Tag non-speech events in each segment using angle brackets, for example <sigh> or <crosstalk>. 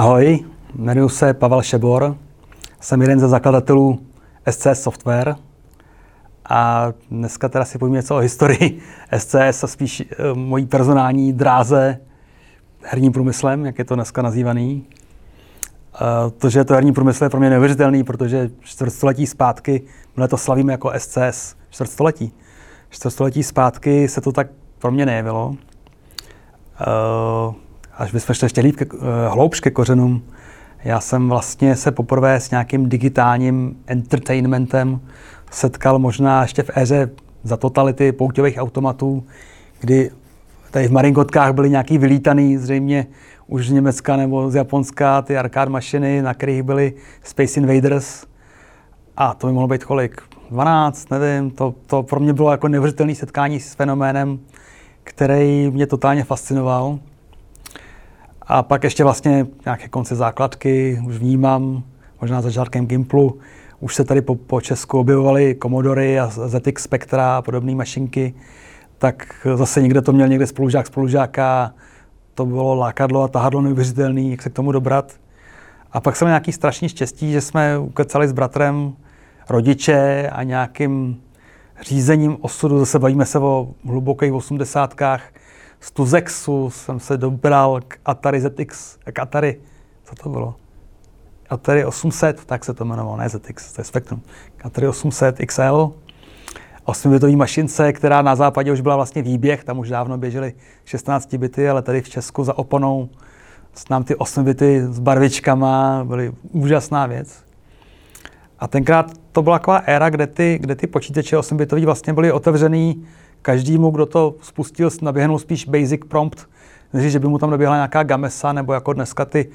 Ahoj, jmenuji se Pavel Šebor, jsem jeden ze zakladatelů SCS Software a dneska teda si povím něco o historii <laughs> SCS a spíš e, mojí personální dráze herním průmyslem, jak je to dneska nazývaný. E, to, že to herní průmysl je pro mě neuvěřitelný, protože čtvrtstoletí zpátky, my to slavíme jako SCS, čtvrtstoletí. Čtvrtstoletí zpátky se to tak pro mě nejevilo. Až bychom šli ještě líp ke, eh, hloubš ke kořenům, já jsem vlastně se poprvé s nějakým digitálním entertainmentem setkal možná ještě v éře za totality pouťových automatů, kdy tady v Maringotkách byly nějaký vylítaný, zřejmě už z Německa nebo z Japonska, ty arcade mašiny, na kterých byly Space Invaders. A to by mohlo být kolik? 12, nevím. To, to pro mě bylo jako neuvěřitelné setkání s fenoménem, který mě totálně fascinoval. A pak ještě vlastně nějaké konce základky, už vnímám, možná začátkem Gimplu, už se tady po, po Česku objevovaly Commodory a ZX Spectra a podobné mašinky, tak zase někde to měl někde spolužák spolužáka, to bylo lákadlo a tahadlo neuvěřitelné, jak se k tomu dobrat. A pak jsem nějaký strašný štěstí, že jsme ukecali s bratrem rodiče a nějakým řízením osudu, zase bavíme se o hlubokých osmdesátkách, z Tuzexu jsem se dobral k Atari ZX, k Atari, co to bylo? Atari 800, tak se to jmenovalo, ne ZX, to je Spectrum. Atari 800 XL, 8-bitový mašince, která na západě už byla vlastně výběh, tam už dávno běžely 16 bity, ale tady v Česku za oponou nám ty 8 bity s barvičkama byly úžasná věc. A tenkrát to byla taková éra, kde ty, kde ty počítače 8 bitový vlastně byly otevřený každému, kdo to spustil, naběhnul spíš basic prompt, než že by mu tam naběhla nějaká gamesa, nebo jako dneska ty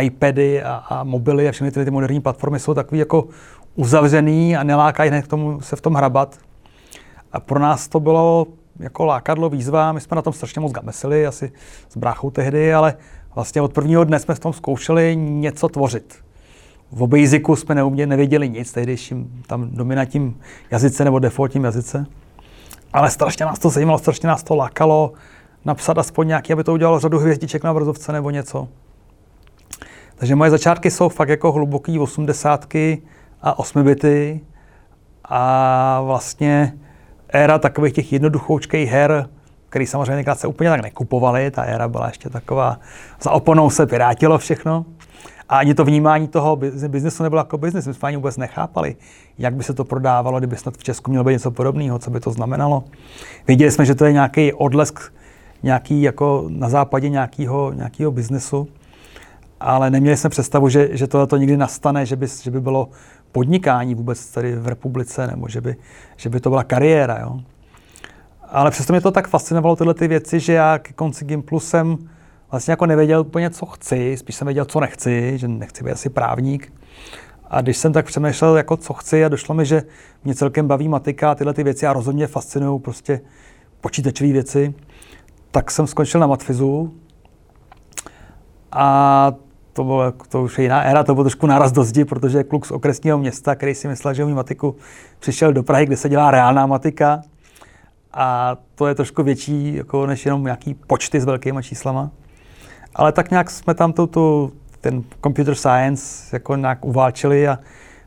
iPady a, a mobily a všechny ty, ty moderní platformy jsou takový jako uzavřený a nelákají hned k tomu se v tom hrabat. A pro nás to bylo jako lákadlo, výzva. My jsme na tom strašně moc gamesili, asi s bráchou tehdy, ale vlastně od prvního dne jsme v tom zkoušeli něco tvořit. V Basicu jsme neuměli, nevěděli nic, tehdejším tam dominantním jazyce nebo defaultním jazyce. Ale strašně nás to zajímalo, strašně nás to lákalo napsat aspoň nějaký, aby to udělalo řadu hvězdiček na vrzovce nebo něco. Takže moje začátky jsou fakt jako hluboký osmdesátky a osmibity a vlastně éra takových těch jednoduchoučkých her, který samozřejmě se úplně tak nekupovali, ta éra byla ještě taková, za oponou se pirátilo všechno. A ani to vnímání toho biznesu nebylo jako biznes. My jsme ani vůbec nechápali, jak by se to prodávalo, kdyby snad v Česku mělo být něco podobného, co by to znamenalo. Věděli jsme, že to je nějaký odlesk nějaký jako na západě nějakého, nějakého biznesu, ale neměli jsme představu, že, že to, to nikdy nastane, že by, že by bylo podnikání vůbec tady v republice, nebo že by, že by to byla kariéra. Jo? Ale přesto mě to tak fascinovalo tyhle ty věci, že já ke konci Gimplu jsem vlastně jako nevěděl úplně, co chci, spíš jsem věděl, co nechci, že nechci být asi právník. A když jsem tak přemýšlel, jako co chci a došlo mi, že mě celkem baví matika a tyhle ty věci a rozhodně fascinují prostě počítačové věci, tak jsem skončil na matfizu a to, bylo, to už je jiná éra, to byl trošku náraz do zdi, protože kluk z okresního města, který si myslel, že umí matiku, přišel do Prahy, kde se dělá reálná matika a to je trošku větší jako než jenom nějaký počty s velkýma číslama. Ale tak nějak jsme tam tu, tu, ten computer science jako nějak uválčili a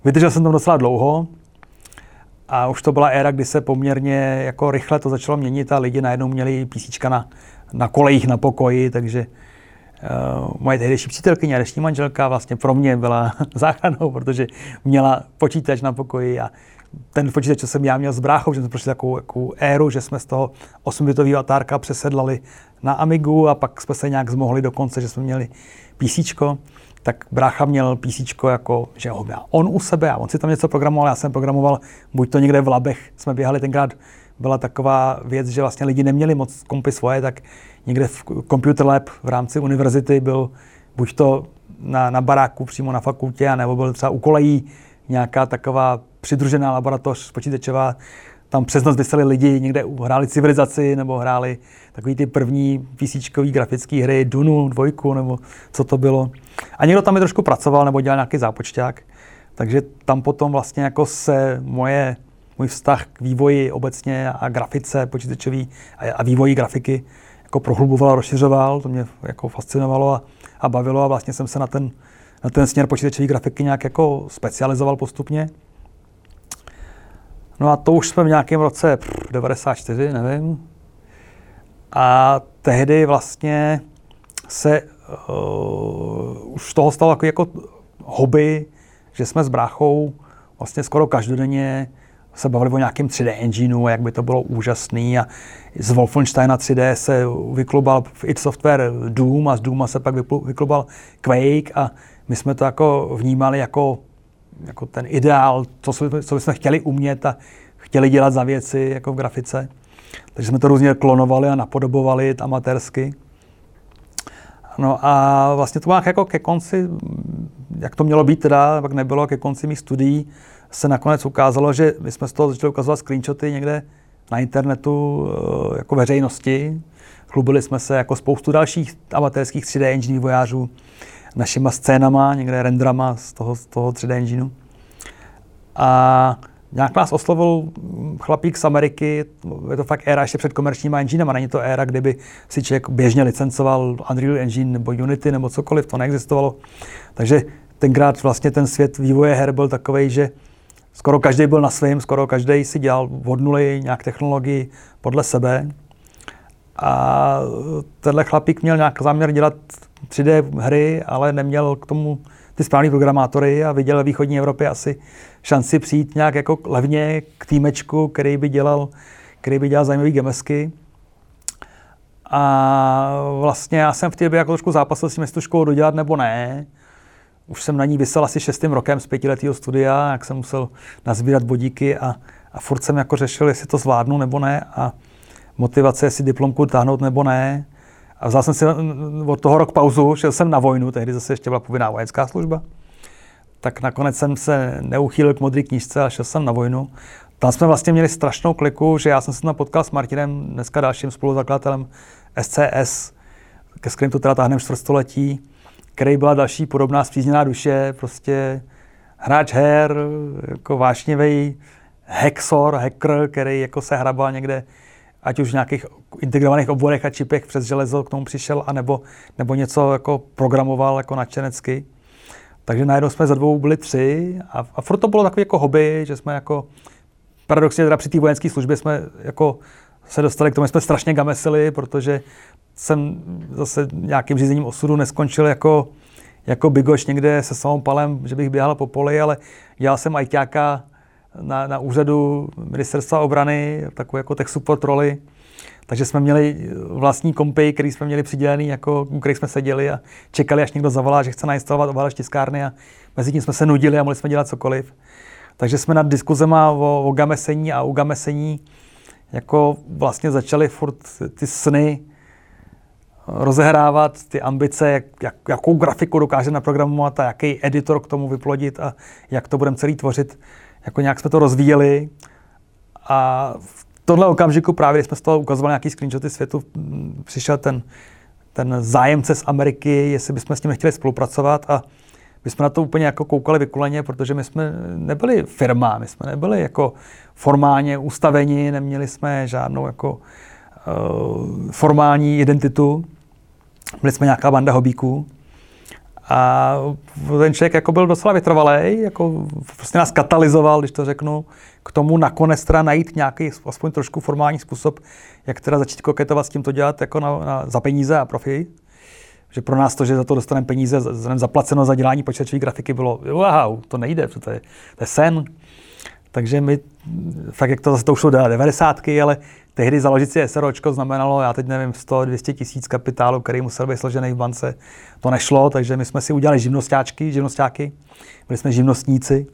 vydržel jsem tam docela dlouho. A už to byla éra, kdy se poměrně jako rychle to začalo měnit a lidi najednou měli PC na, na kolejích na pokoji, takže uh, moje tehdejší přítelkyně a dnešní manželka vlastně pro mě byla <laughs> záchranou, protože měla počítač na pokoji a ten počítač, co jsem já měl s bráchou, že jsme prošli takovou, takovou éru, že jsme z toho 8-bitového atárka přesedlali na Amigu a pak jsme se nějak zmohli dokonce, že jsme měli PC, tak brácha měl PC jako, že ho měl on u sebe a on si tam něco programoval, já jsem programoval, buď to někde v labech, jsme běhali tenkrát, byla taková věc, že vlastně lidi neměli moc kompy svoje, tak někde v Computer Lab v rámci univerzity byl buď to na, na baráku přímo na fakultě, nebo byl třeba u kolejí nějaká taková přidružená laboratoř počítačová, tam přes noc vyseli lidi, někde hráli civilizaci nebo hráli takový ty první PC grafické hry, Dunu, dvojku nebo co to bylo. A někdo tam i trošku pracoval nebo dělal nějaký zápočták. Takže tam potom vlastně jako se moje, můj vztah k vývoji obecně a grafice počítačový a, a vývoji grafiky jako prohluboval, rozšiřoval, to mě jako fascinovalo a, a bavilo a vlastně jsem se na ten, na ten směr počítačové grafiky nějak jako specializoval postupně. No a to už jsme v nějakém roce 94, nevím. A tehdy vlastně se uh, už toho stalo jako, jako hobby, že jsme s bráchou vlastně skoro každodenně se bavili o nějakém 3D engineu a jak by to bylo úžasný a z Wolfensteina 3D se vyklubal v id Software Doom a z Dooma se pak vyklubal Quake a my jsme to jako vnímali jako, jako ten ideál, co, co bychom chtěli umět a chtěli dělat za věci jako v grafice. Takže jsme to různě klonovali a napodobovali amatérsky. No a vlastně to jako ke konci, jak to mělo být teda, pak nebylo, ke konci mých studií se nakonec ukázalo, že my jsme z toho začali ukazovat screenshoty někde na internetu eh, jako veřejnosti. Chlubili jsme se jako spoustu dalších amatérských 3D engine vojářů našima scénama, někde rendrama z toho, z toho 3D engineu. A nějak nás oslovil chlapík z Ameriky, je to fakt éra ještě před komerčníma enginema, není to éra, kdyby si člověk běžně licencoval Unreal Engine nebo Unity nebo cokoliv, to neexistovalo. Takže tenkrát vlastně ten svět vývoje her byl takový, že skoro každý byl na svém, skoro každý si dělal od nuly nějak technologii podle sebe. A tenhle chlapík měl nějak záměr dělat 3D hry, ale neměl k tomu ty správní programátory a viděl ve východní Evropě asi šanci přijít nějak jako levně k týmečku, který by dělal, který by dělal zajímavý gemesky. A vlastně já jsem v té době jako trošku zápasil s tím, jestli tu školu dodělat nebo ne. Už jsem na ní vysel asi šestým rokem z pětiletého studia, jak jsem musel nazbírat bodíky a, a furt jsem jako řešil, jestli to zvládnu nebo ne a motivace, jestli diplomku táhnout nebo ne. A vzal jsem si od toho rok pauzu, šel jsem na vojnu, tehdy zase ještě byla povinná vojenská služba. Tak nakonec jsem se neuchýlil k modré knížce a šel jsem na vojnu. Tam jsme vlastně měli strašnou kliku, že já jsem se tam potkal s Martinem, dneska dalším spoluzakladatelem SCS, ke kterým to teda táhneme čtvrtstoletí, který byla další podobná zpřízněná duše, prostě hráč her, jako vášnivý hexor, hacker, který jako se hrabal někde ať už v nějakých integrovaných obvodech a čipech přes železo k tomu přišel, anebo, nebo něco jako programoval jako nadšenecky. Takže najednou jsme za dvou byli tři a, a furt to bylo takové jako hobby, že jsme jako paradoxně teda při té vojenské službě jsme jako se dostali k tomu, jsme strašně gamesili, protože jsem zase nějakým řízením osudu neskončil jako, jako bigoš někde se samou palem, že bych běhal po poli, ale dělal jsem ajťáka na, na úřadu ministerstva obrany, takovou jako tech support roli. Takže jsme měli vlastní kompy, který jsme měli přidělený, jako, u kterých jsme seděli a čekali, až někdo zavolá, že chce nainstalovat ovladač tiskárny a mezi tím jsme se nudili a mohli jsme dělat cokoliv. Takže jsme nad diskuzema o, o gamesení a u gamesení jako vlastně začali furt ty sny rozehrávat, ty ambice, jak, jak, jakou grafiku dokáže naprogramovat a jaký editor k tomu vyplodit a jak to budeme celý tvořit jako nějak jsme to rozvíjeli a v tomhle okamžiku právě, když jsme z toho ukazovali nějaký screenshoty světu, přišel ten, ten zájemce z Ameriky, jestli bychom s ním chtěli spolupracovat a my jsme na to úplně jako koukali vykuleně, protože my jsme nebyli firma, my jsme nebyli jako formálně ustaveni, neměli jsme žádnou jako uh, formální identitu. Byli jsme nějaká banda hobíků. A ten člověk jako byl docela vytrvalý, jako prostě nás katalyzoval, když to řeknu, k tomu nakonec teda najít nějaký aspoň trošku formální způsob, jak teda začít koketovat s tím to dělat jako na, na, za peníze a profi. Že pro nás to, že za to dostaneme peníze, zaplaceno za dělání počítačové grafiky, bylo wow, to nejde, to je, to je sen. Takže my, fakt jak to zase to už šlo 90, ale tehdy založit si SROčko znamenalo, já teď nevím, 100-200 tisíc kapitálu, který musel být složený v bance. To nešlo, takže my jsme si udělali živnostáčky, živnostáky, byli jsme živnostníci.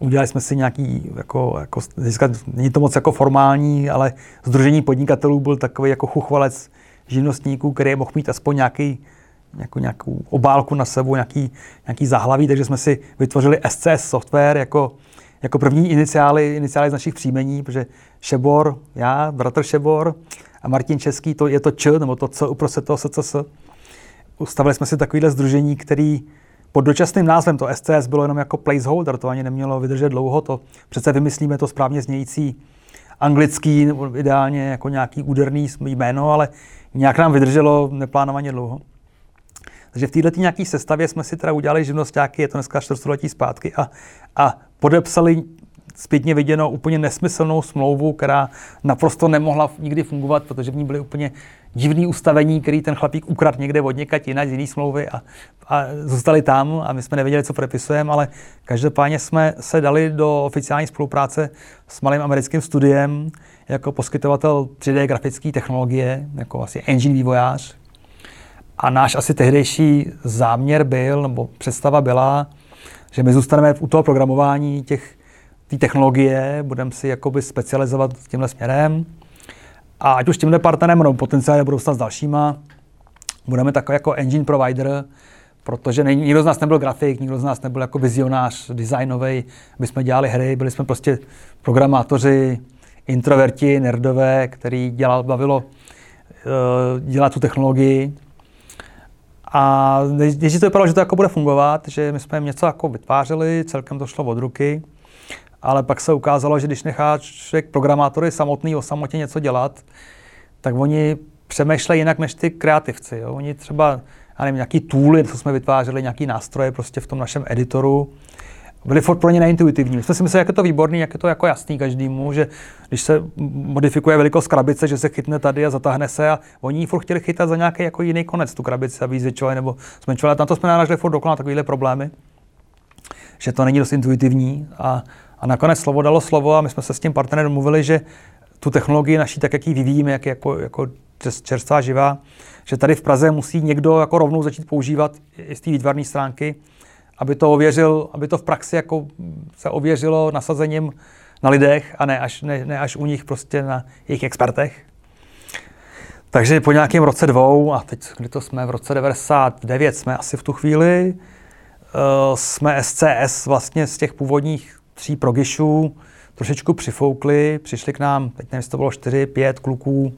Udělali jsme si nějaký, jako, jako získat, není to moc jako formální, ale Združení podnikatelů byl takový jako chuchvalec živnostníků, který mohl mít aspoň nějaký, jako nějakou obálku na sebou, nějaký, nějaký zahlaví, takže jsme si vytvořili SCS software jako jako první iniciály, iniciály z našich příjmení, protože Šebor, já, bratr Šebor a Martin Český, to je to Č, nebo to C uprostřed toho SCS. Ustavili jsme si takovýhle združení, který pod dočasným názvem to SCS bylo jenom jako placeholder, to ani nemělo vydržet dlouho, to přece vymyslíme to správně znějící anglický, nebo ideálně jako nějaký úderný jméno, ale nějak nám vydrželo neplánovaně dlouho. Takže v této nějaké sestavě jsme si teda udělali živnostáky, je to dneska čtvrtstoletí zpátky, a, a podepsali zpětně viděno úplně nesmyslnou smlouvu, která naprosto nemohla nikdy fungovat, protože v ní byly úplně divný ustavení, který ten chlapík ukradl někde od někaď jinak z jiné smlouvy a, a zůstali tam a my jsme nevěděli, co prepisujeme, ale každopádně jsme se dali do oficiální spolupráce s malým americkým studiem jako poskytovatel 3D grafické technologie, jako asi engine vývojář. A náš asi tehdejší záměr byl, nebo představa byla, že my zůstaneme u toho programování těch té technologie, budeme si jakoby specializovat tímhle směrem. A ať už tímhle partnerem, nebo potenciálně budou s dalšíma, budeme takový jako engine provider, protože nej, nikdo z nás nebyl grafik, nikdo z nás nebyl jako vizionář designový, aby jsme dělali hry, byli jsme prostě programátoři, introverti, nerdové, který dělal, bavilo uh, dělat tu technologii. A když to vypadalo, že to jako bude fungovat, že my jsme něco jako vytvářeli, celkem to šlo od ruky, ale pak se ukázalo, že když nechá člověk programátory samotný o samotě něco dělat, tak oni přemýšlejí jinak než ty kreativci. Jo. Oni třeba, já nevím, nějaký tooly, co jsme vytvářeli, nějaký nástroje prostě v tom našem editoru, byly furt pro ně neintuitivní. My jsme si mysleli, jak je to výborný, jak je to jako jasný každému, že když se modifikuje velikost krabice, že se chytne tady a zatáhne se a oni furt chtěli chytat za nějaký jako jiný konec tu krabici, aby zvětšovali nebo zmenšovali. Na to jsme naražili furt dokola takovéhle problémy, že to není dost intuitivní a a nakonec slovo dalo slovo a my jsme se s tím partnerem domluvili, že tu technologii naší, tak jak ji vyvíjíme, jak jako, jako čerstvá živá, že tady v Praze musí někdo jako rovnou začít používat i z té výtvarné stránky, aby to ověřil, aby to v praxi jako se ověřilo nasazením na lidech a ne až, ne, ne až u nich prostě na jejich expertech. Takže po nějakém roce dvou, a teď, kdy to jsme, v roce 99 jsme asi v tu chvíli, uh, jsme SCS vlastně z těch původních tří progishů trošičku přifoukli, přišli k nám, teď nevím, to bylo čtyři, pět kluků,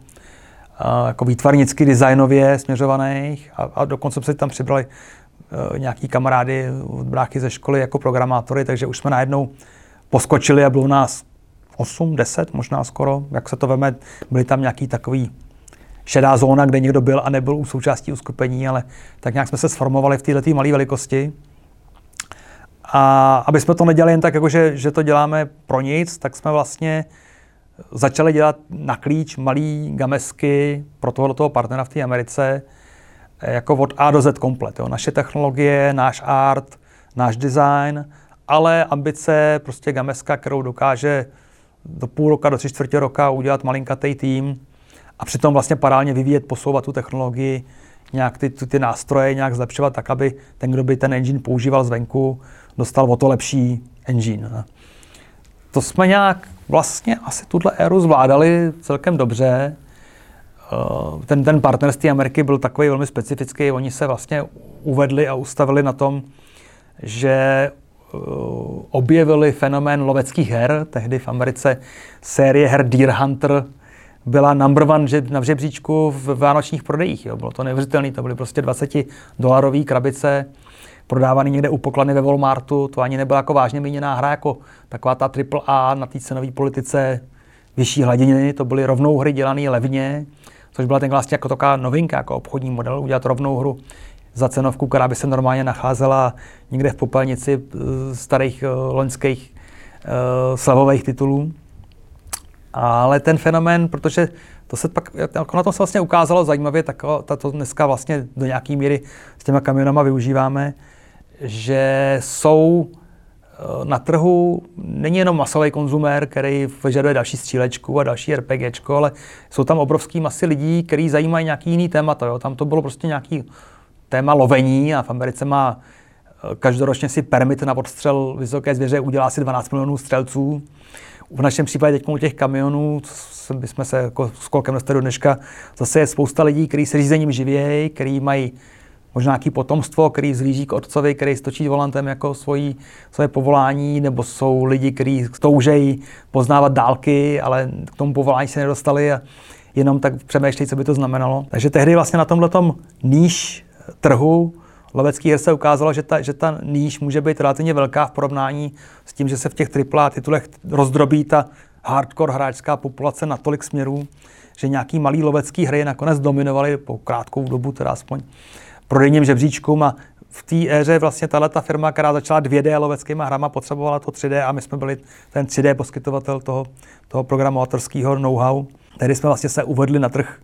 jako výtvarnicky designově směřovaných a, a dokonce se tam přibrali uh, nějaký kamarády od bráchy ze školy jako programátory, takže už jsme najednou poskočili a bylo nás 8, 10 možná skoro, jak se to veme, byly tam nějaký takový šedá zóna, kde někdo byl a nebyl u součástí uskupení, ale tak nějak jsme se sformovali v této malé velikosti. A aby jsme to nedělali jen tak, jako že, že to děláme pro nic, tak jsme vlastně začali dělat na klíč malý gamesky pro tohoto partnera v té Americe, jako od A do Z komplet. Jo. Naše technologie, náš art, náš design, ale ambice prostě gameska, kterou dokáže do půl roka, do tři čtvrtě roka udělat malinkatý tým a přitom vlastně parálně vyvíjet, posouvat tu technologii, nějak ty, ty, ty nástroje nějak zlepšovat tak, aby ten, kdo by ten engine používal zvenku, dostal o to lepší engine. To jsme nějak vlastně asi tuhle éru zvládali celkem dobře. Eh, ten, ten partner z té Ameriky byl takový velmi specifický. Oni se vlastně uvedli a ustavili na tom, že eh, objevili fenomén loveckých her. Tehdy v Americe série her Deer Hunter byla number one na žebříčku v vánočních prodejích. Jo. Bylo to neuvěřitelné, to byly prostě 20 dolarové krabice prodávaný někde u pokladny ve Walmartu, to ani nebyla jako vážně míněná hra, jako taková ta triple A na té cenové politice vyšší hladiny, to byly rovnou hry dělané levně, což byla ten vlastně jako taková novinka, jako obchodní model, udělat rovnou hru za cenovku, která by se normálně nacházela někde v popelnici eh, starých uh, loňských uh, slavových titulů. Ale ten fenomén, protože to se pak, jako na tom se vlastně ukázalo zajímavě, tak to dneska vlastně do nějaké míry s těma kamionama využíváme, že jsou eh, na trhu není jenom masový konzumér, který vyžaduje další střílečku a další RPGčko, ale jsou tam obrovský masy lidí, kteří zajímají nějaký jiný témata. Jo. Tam to bylo prostě nějaký téma lovení a v Americe má eh, každoročně si permit na odstřel vysoké zvěře udělá asi 12 milionů střelců. V našem případě teď u těch kamionů, my jsme se jako s kolkem dostali do dneška, zase je spousta lidí, kteří se řízením živějí, kteří mají možná nějaký potomstvo, který zlíží k otcovi, který stočí volantem jako svojí, svoje povolání, nebo jsou lidi, kteří toužejí poznávat dálky, ale k tomu povolání se nedostali a jenom tak přemýšlejí, co by to znamenalo. Takže tehdy vlastně na tomhle níž trhu lovecký her se ukázalo, že ta, že ta níž může být relativně velká v porovnání s tím, že se v těch AAA titulech rozdrobí ta hardcore hráčská populace na tolik směrů, že nějaký malý lovecký hry nakonec dominovaly po krátkou dobu, teda aspoň prodejním žebříčkům a v té éře vlastně tahle ta firma, která začala 2D loveckýma hrama, potřebovala to 3D a my jsme byli ten 3D poskytovatel toho, toho programátorského know-how. Tehdy jsme vlastně se uvedli na trh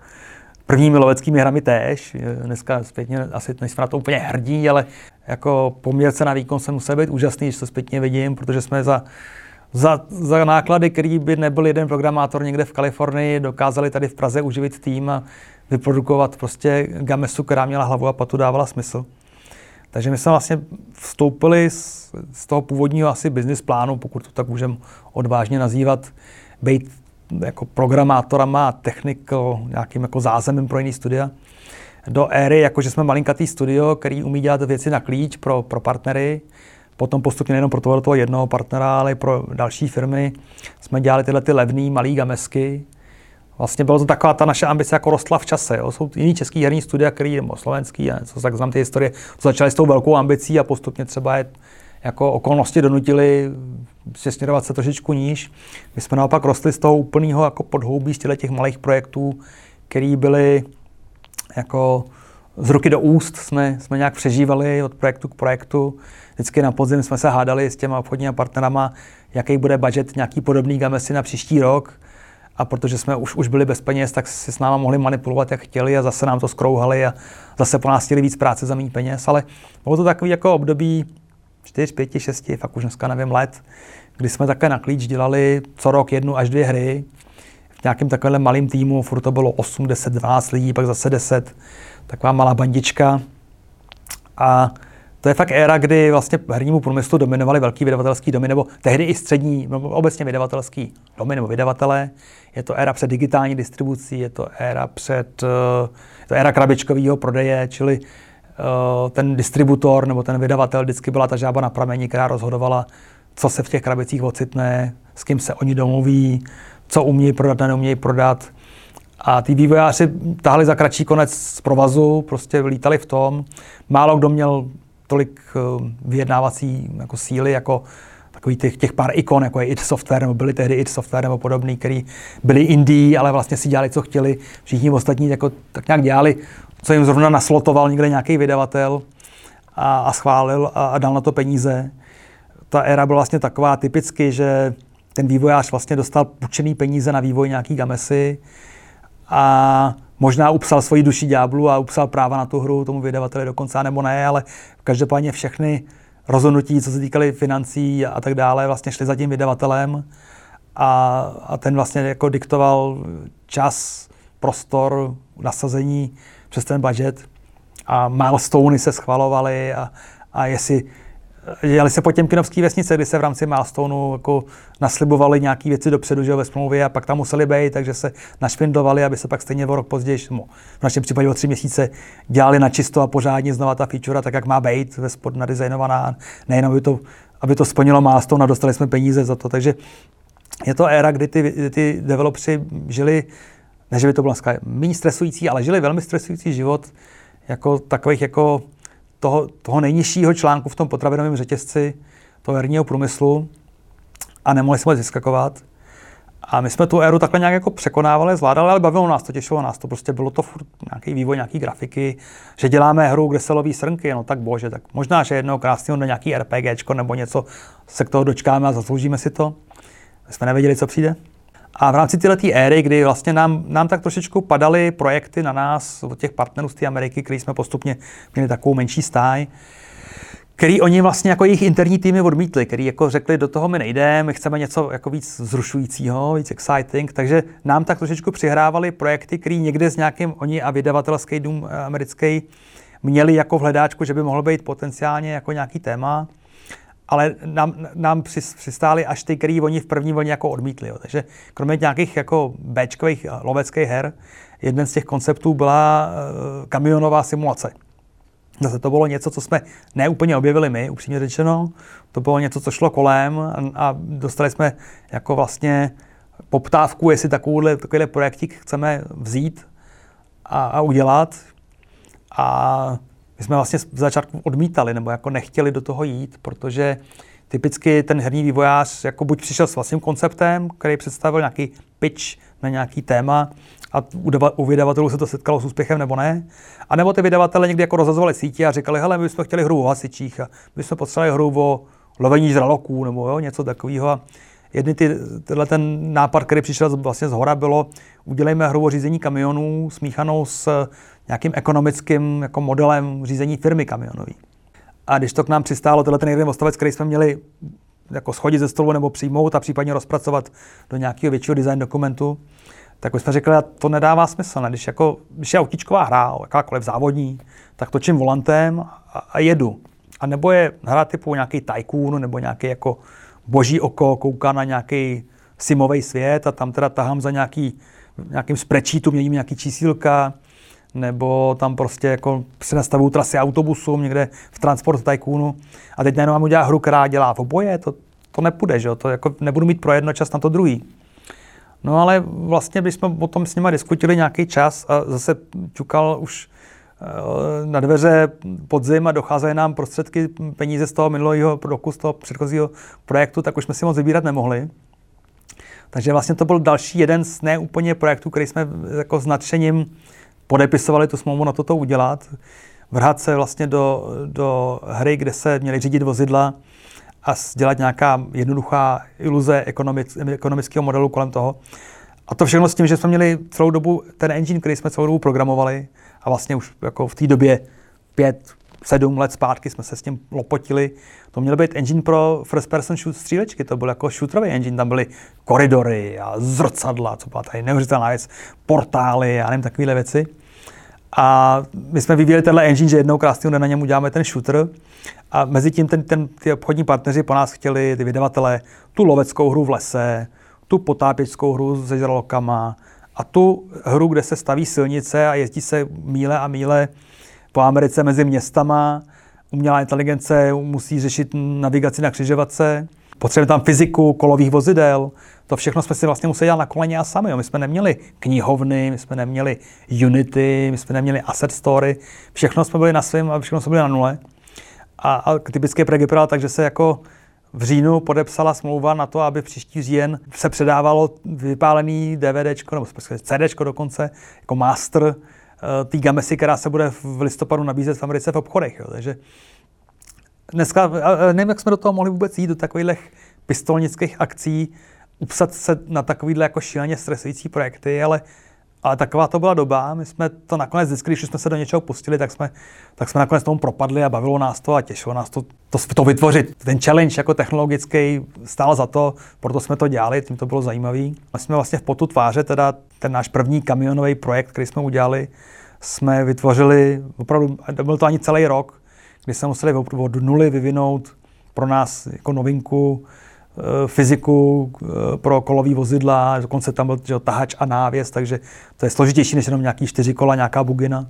prvními loveckými hrami též. Dneska zpětně asi nejsme na to úplně hrdí, ale jako poměrce na výkon se musel být úžasný, když to zpětně vidím, protože jsme za, za, za náklady, který by nebyl jeden programátor někde v Kalifornii, dokázali tady v Praze uživit tým a vyprodukovat prostě gamesu, která měla hlavu a patu, dávala smysl. Takže my jsme vlastně vstoupili z, z toho původního asi business plánu, pokud to tak můžeme odvážně nazývat, být jako programátorama a technikou, nějakým jako zázemím pro jiný studia, do éry, jakože jsme malinkatý studio, který umí dělat věci na klíč pro, pro partnery, potom postupně nejenom pro toho, jednoho partnera, ale i pro další firmy. Jsme dělali tyhle ty levné malé gamesky, Vlastně bylo to taková ta naše ambice jako rostla v čase. Jo. Jsou jiný český herní studia, který nebo slovenský, a co tak znám ty historie, začaly s tou velkou ambicí a postupně třeba je jako okolnosti donutili směrovat se trošičku níž. My jsme naopak rostli z toho úplného jako podhoubí z těch malých projektů, které byly jako z ruky do úst jsme, jsme nějak přežívali od projektu k projektu. Vždycky na podzim jsme se hádali s těma obchodními partnerama, jaký bude budget nějaký podobný gamesy na příští rok a protože jsme už, už byli bez peněz, tak si s náma mohli manipulovat, jak chtěli a zase nám to skrouhali a zase po nás chtěli víc práce za méně peněz, ale bylo to takový jako období 4, 5, 6, fakt už dneska nevím let, kdy jsme také na klíč dělali co rok jednu až dvě hry. V nějakém takovém malém týmu, furt to bylo 8, 10, 12 lidí, pak zase 10, taková malá bandička. A to je fakt éra, kdy vlastně hernímu průmyslu dominovaly velký vydavatelský domy, nebo tehdy i střední, nebo obecně vydavatelský domy nebo vydavatele. Je to éra před digitální distribucí, je to éra před, eh, je to éra krabičkového prodeje, čili uh, ten distributor nebo ten vydavatel vždycky byla ta žába na pramení, která rozhodovala, co se v těch krabicích ocitne, s kým se oni domluví, co umějí prodat neumějí prodat. A ty vývojáři tahli za kratší konec z provazu, prostě lítali v tom. Málo kdo měl tolik eh, vyjednávací jako síly, jako takový těch, těch pár ikon, jako je id Software, nebo byly tehdy id Software, nebo podobný, který byli indie, ale vlastně si dělali, co chtěli. Všichni ostatní jako, tak nějak dělali, co jim zrovna naslotoval někde nějaký vydavatel a, a schválil a, a dal na to peníze. Ta éra byla vlastně taková typicky, že ten vývojář vlastně dostal půjčený peníze na vývoj nějaký gamesy a možná upsal svoji duši ďáblu a upsal práva na tu hru tomu vydavateli dokonce, nebo ne, ale každopádně všechny rozhodnutí, co se týkaly financí a tak dále, vlastně šly za tím vydavatelem. A, a ten vlastně jako diktoval čas, prostor, nasazení přes ten budget. A milestony se schvalovaly a, a jestli Jeli se po Těmkinovské vesnice, kdy se v rámci Milestoneu jako naslibovali nějaké věci dopředu že ve smlouvě a pak tam museli být, takže se našpindlovali, aby se pak stejně o rok později, v našem případě o tři měsíce, dělali na čisto a pořádně znova ta feature, tak jak má být, ve spod nadizajnovaná, nejenom aby to, aby to splnilo Milestone a dostali jsme peníze za to. Takže je to éra, kdy ty, ty developři žili, ne, že by to bylo méně stresující, ale žili velmi stresující život, jako takových jako toho, toho nejnižšího článku v tom potravinovém řetězci toho herního průmyslu a nemohli jsme vyskakovat. A my jsme tu éru takhle nějak jako překonávali, zvládali, ale bavilo nás to, těšilo nás to. Prostě bylo to furt nějaký vývoj, nějaký grafiky, že děláme hru, kde se loví srnky, no tak bože, tak možná, že jednou krásného do nějaký RPGčko nebo něco se k toho dočkáme a zasloužíme si to. My jsme nevěděli, co přijde. A v rámci této éry, kdy vlastně nám, nám tak trošičku padaly projekty na nás od těch partnerů z té Ameriky, který jsme postupně měli takovou menší stáj, který oni vlastně jako jejich interní týmy odmítli, který jako řekli, do toho my nejdeme, my chceme něco jako víc zrušujícího, víc exciting, takže nám tak trošičku přihrávali projekty, který někde s nějakým oni a vydavatelský dům americký měli jako v hledáčku, že by mohl být potenciálně jako nějaký téma ale nám, nám přistáli až ty, který oni v první vlně jako odmítli. Jo. Takže kromě nějakých jako Bčkových loveckých her, jeden z těch konceptů byla uh, kamionová simulace. Zase to bylo něco, co jsme neúplně objevili my, upřímně řečeno. To bylo něco, co šlo kolem a, a dostali jsme jako vlastně poptávku, jestli takovýhle, takovýhle projektík chceme vzít a, a udělat. A my jsme vlastně v začátku odmítali nebo jako nechtěli do toho jít, protože typicky ten herní vývojář jako buď přišel s vlastním konceptem, který představil nějaký pitch na nějaký téma a u vydavatelů se to setkalo s úspěchem nebo ne. A nebo ty vydavatele někdy jako rozhazovali sítě a říkali, hele, my bychom chtěli hru o hasičích a my jsme potřebovali hru o lovení žraloků nebo jo, něco takového. Jedny ty, tenhle ten nápad, který přišel vlastně z hora, bylo udělejme hru o řízení kamionů smíchanou s nějakým ekonomickým jako modelem řízení firmy kamionové. A když to k nám přistálo, tenhle ten jeden odstavec, který jsme měli jako schodit ze stolu nebo přijmout a případně rozpracovat do nějakého většího design dokumentu, tak už jsme řekli, že to nedává smysl. Ne? Když, jako, když je autičková hra, jakákoliv závodní, tak točím volantem a, a jedu. A nebo je hra typu nějaký tycoon nebo nějaký jako boží oko, kouká na nějaký simový svět a tam teda tahám za nějaký, nějakým sprečítu, měním nějaký čísílka, nebo tam prostě jako se nastavují trasy autobusů někde v Transport Tycoonu a teď najednou mám udělat hru, která dělá v oboje, to, to nepůjde, že jo? to jako nebudu mít pro jedno čas na to druhý. No ale vlastně bychom o tom s nimi diskutili nějaký čas a zase čukal už eh, na dveře podzim a docházejí nám prostředky, peníze z toho minulého roku, z toho předchozího projektu, tak už jsme si moc vybírat nemohli. Takže vlastně to byl další jeden z neúplně projektů, který jsme jako s nadšením podepisovali tu smlouvu na toto udělat. Vrhat se vlastně do, do hry, kde se měli řídit vozidla a dělat nějaká jednoduchá iluze ekonomic, ekonomického modelu kolem toho. A to všechno s tím, že jsme měli celou dobu ten engine, který jsme celou dobu programovali a vlastně už jako v té době pět, sedm let zpátky jsme se s tím lopotili. To měl být engine pro first person shoot střílečky, to byl jako shooterový engine, tam byly koridory a zrcadla, co byla tady neuvěřitelná věc, portály a nevím, takovéhle věci. A my jsme vyvíjeli tenhle engine, že jednou krásného na něm uděláme ten shooter. A mezi tím ten, ten, ty obchodní partneři po nás chtěli, ty vydavatele, tu loveckou hru v lese, tu potápěčskou hru se žralokama a tu hru, kde se staví silnice a jezdí se míle a míle po Americe mezi městama. Umělá inteligence musí řešit navigaci na křižovatce. Potřebujeme tam fyziku kolových vozidel. To všechno jsme si vlastně museli dělat na koleně a sami. Jo. My jsme neměli knihovny, my jsme neměli Unity, my jsme neměli Asset Story. Všechno jsme byli na svém a všechno jsme byli na nule. A, a typické projekt vypadal tak, že se jako v říjnu podepsala smlouva na to, aby příští říjen se předávalo vypálený DVD, nebo CD dokonce, jako master té gamesy, která se bude v listopadu nabízet v Americe v obchodech. Jo. Takže dneska, nevím, jak jsme do toho mohli vůbec jít, do takových pistolnických akcí, upsat se na takovýhle jako šíleně stresující projekty, ale, ale taková to byla doba. My jsme to nakonec vždycky, když jsme se do něčeho pustili, tak jsme, tak jsme nakonec tomu propadli a bavilo nás to a těšilo nás to, to, to vytvořit. Ten challenge jako technologický stál za to, proto jsme to dělali, tím to bylo zajímavé. My jsme vlastně v potu tváře, teda ten náš první kamionový projekt, který jsme udělali, jsme vytvořili, opravdu, byl to ani celý rok, kdy jsme museli od nuly vyvinout pro nás jako novinku fyziku eh, pro kolový vozidla, dokonce tam byl že, tahač a návěs, takže to je složitější než jenom nějaký čtyři kola, nějaká bugina.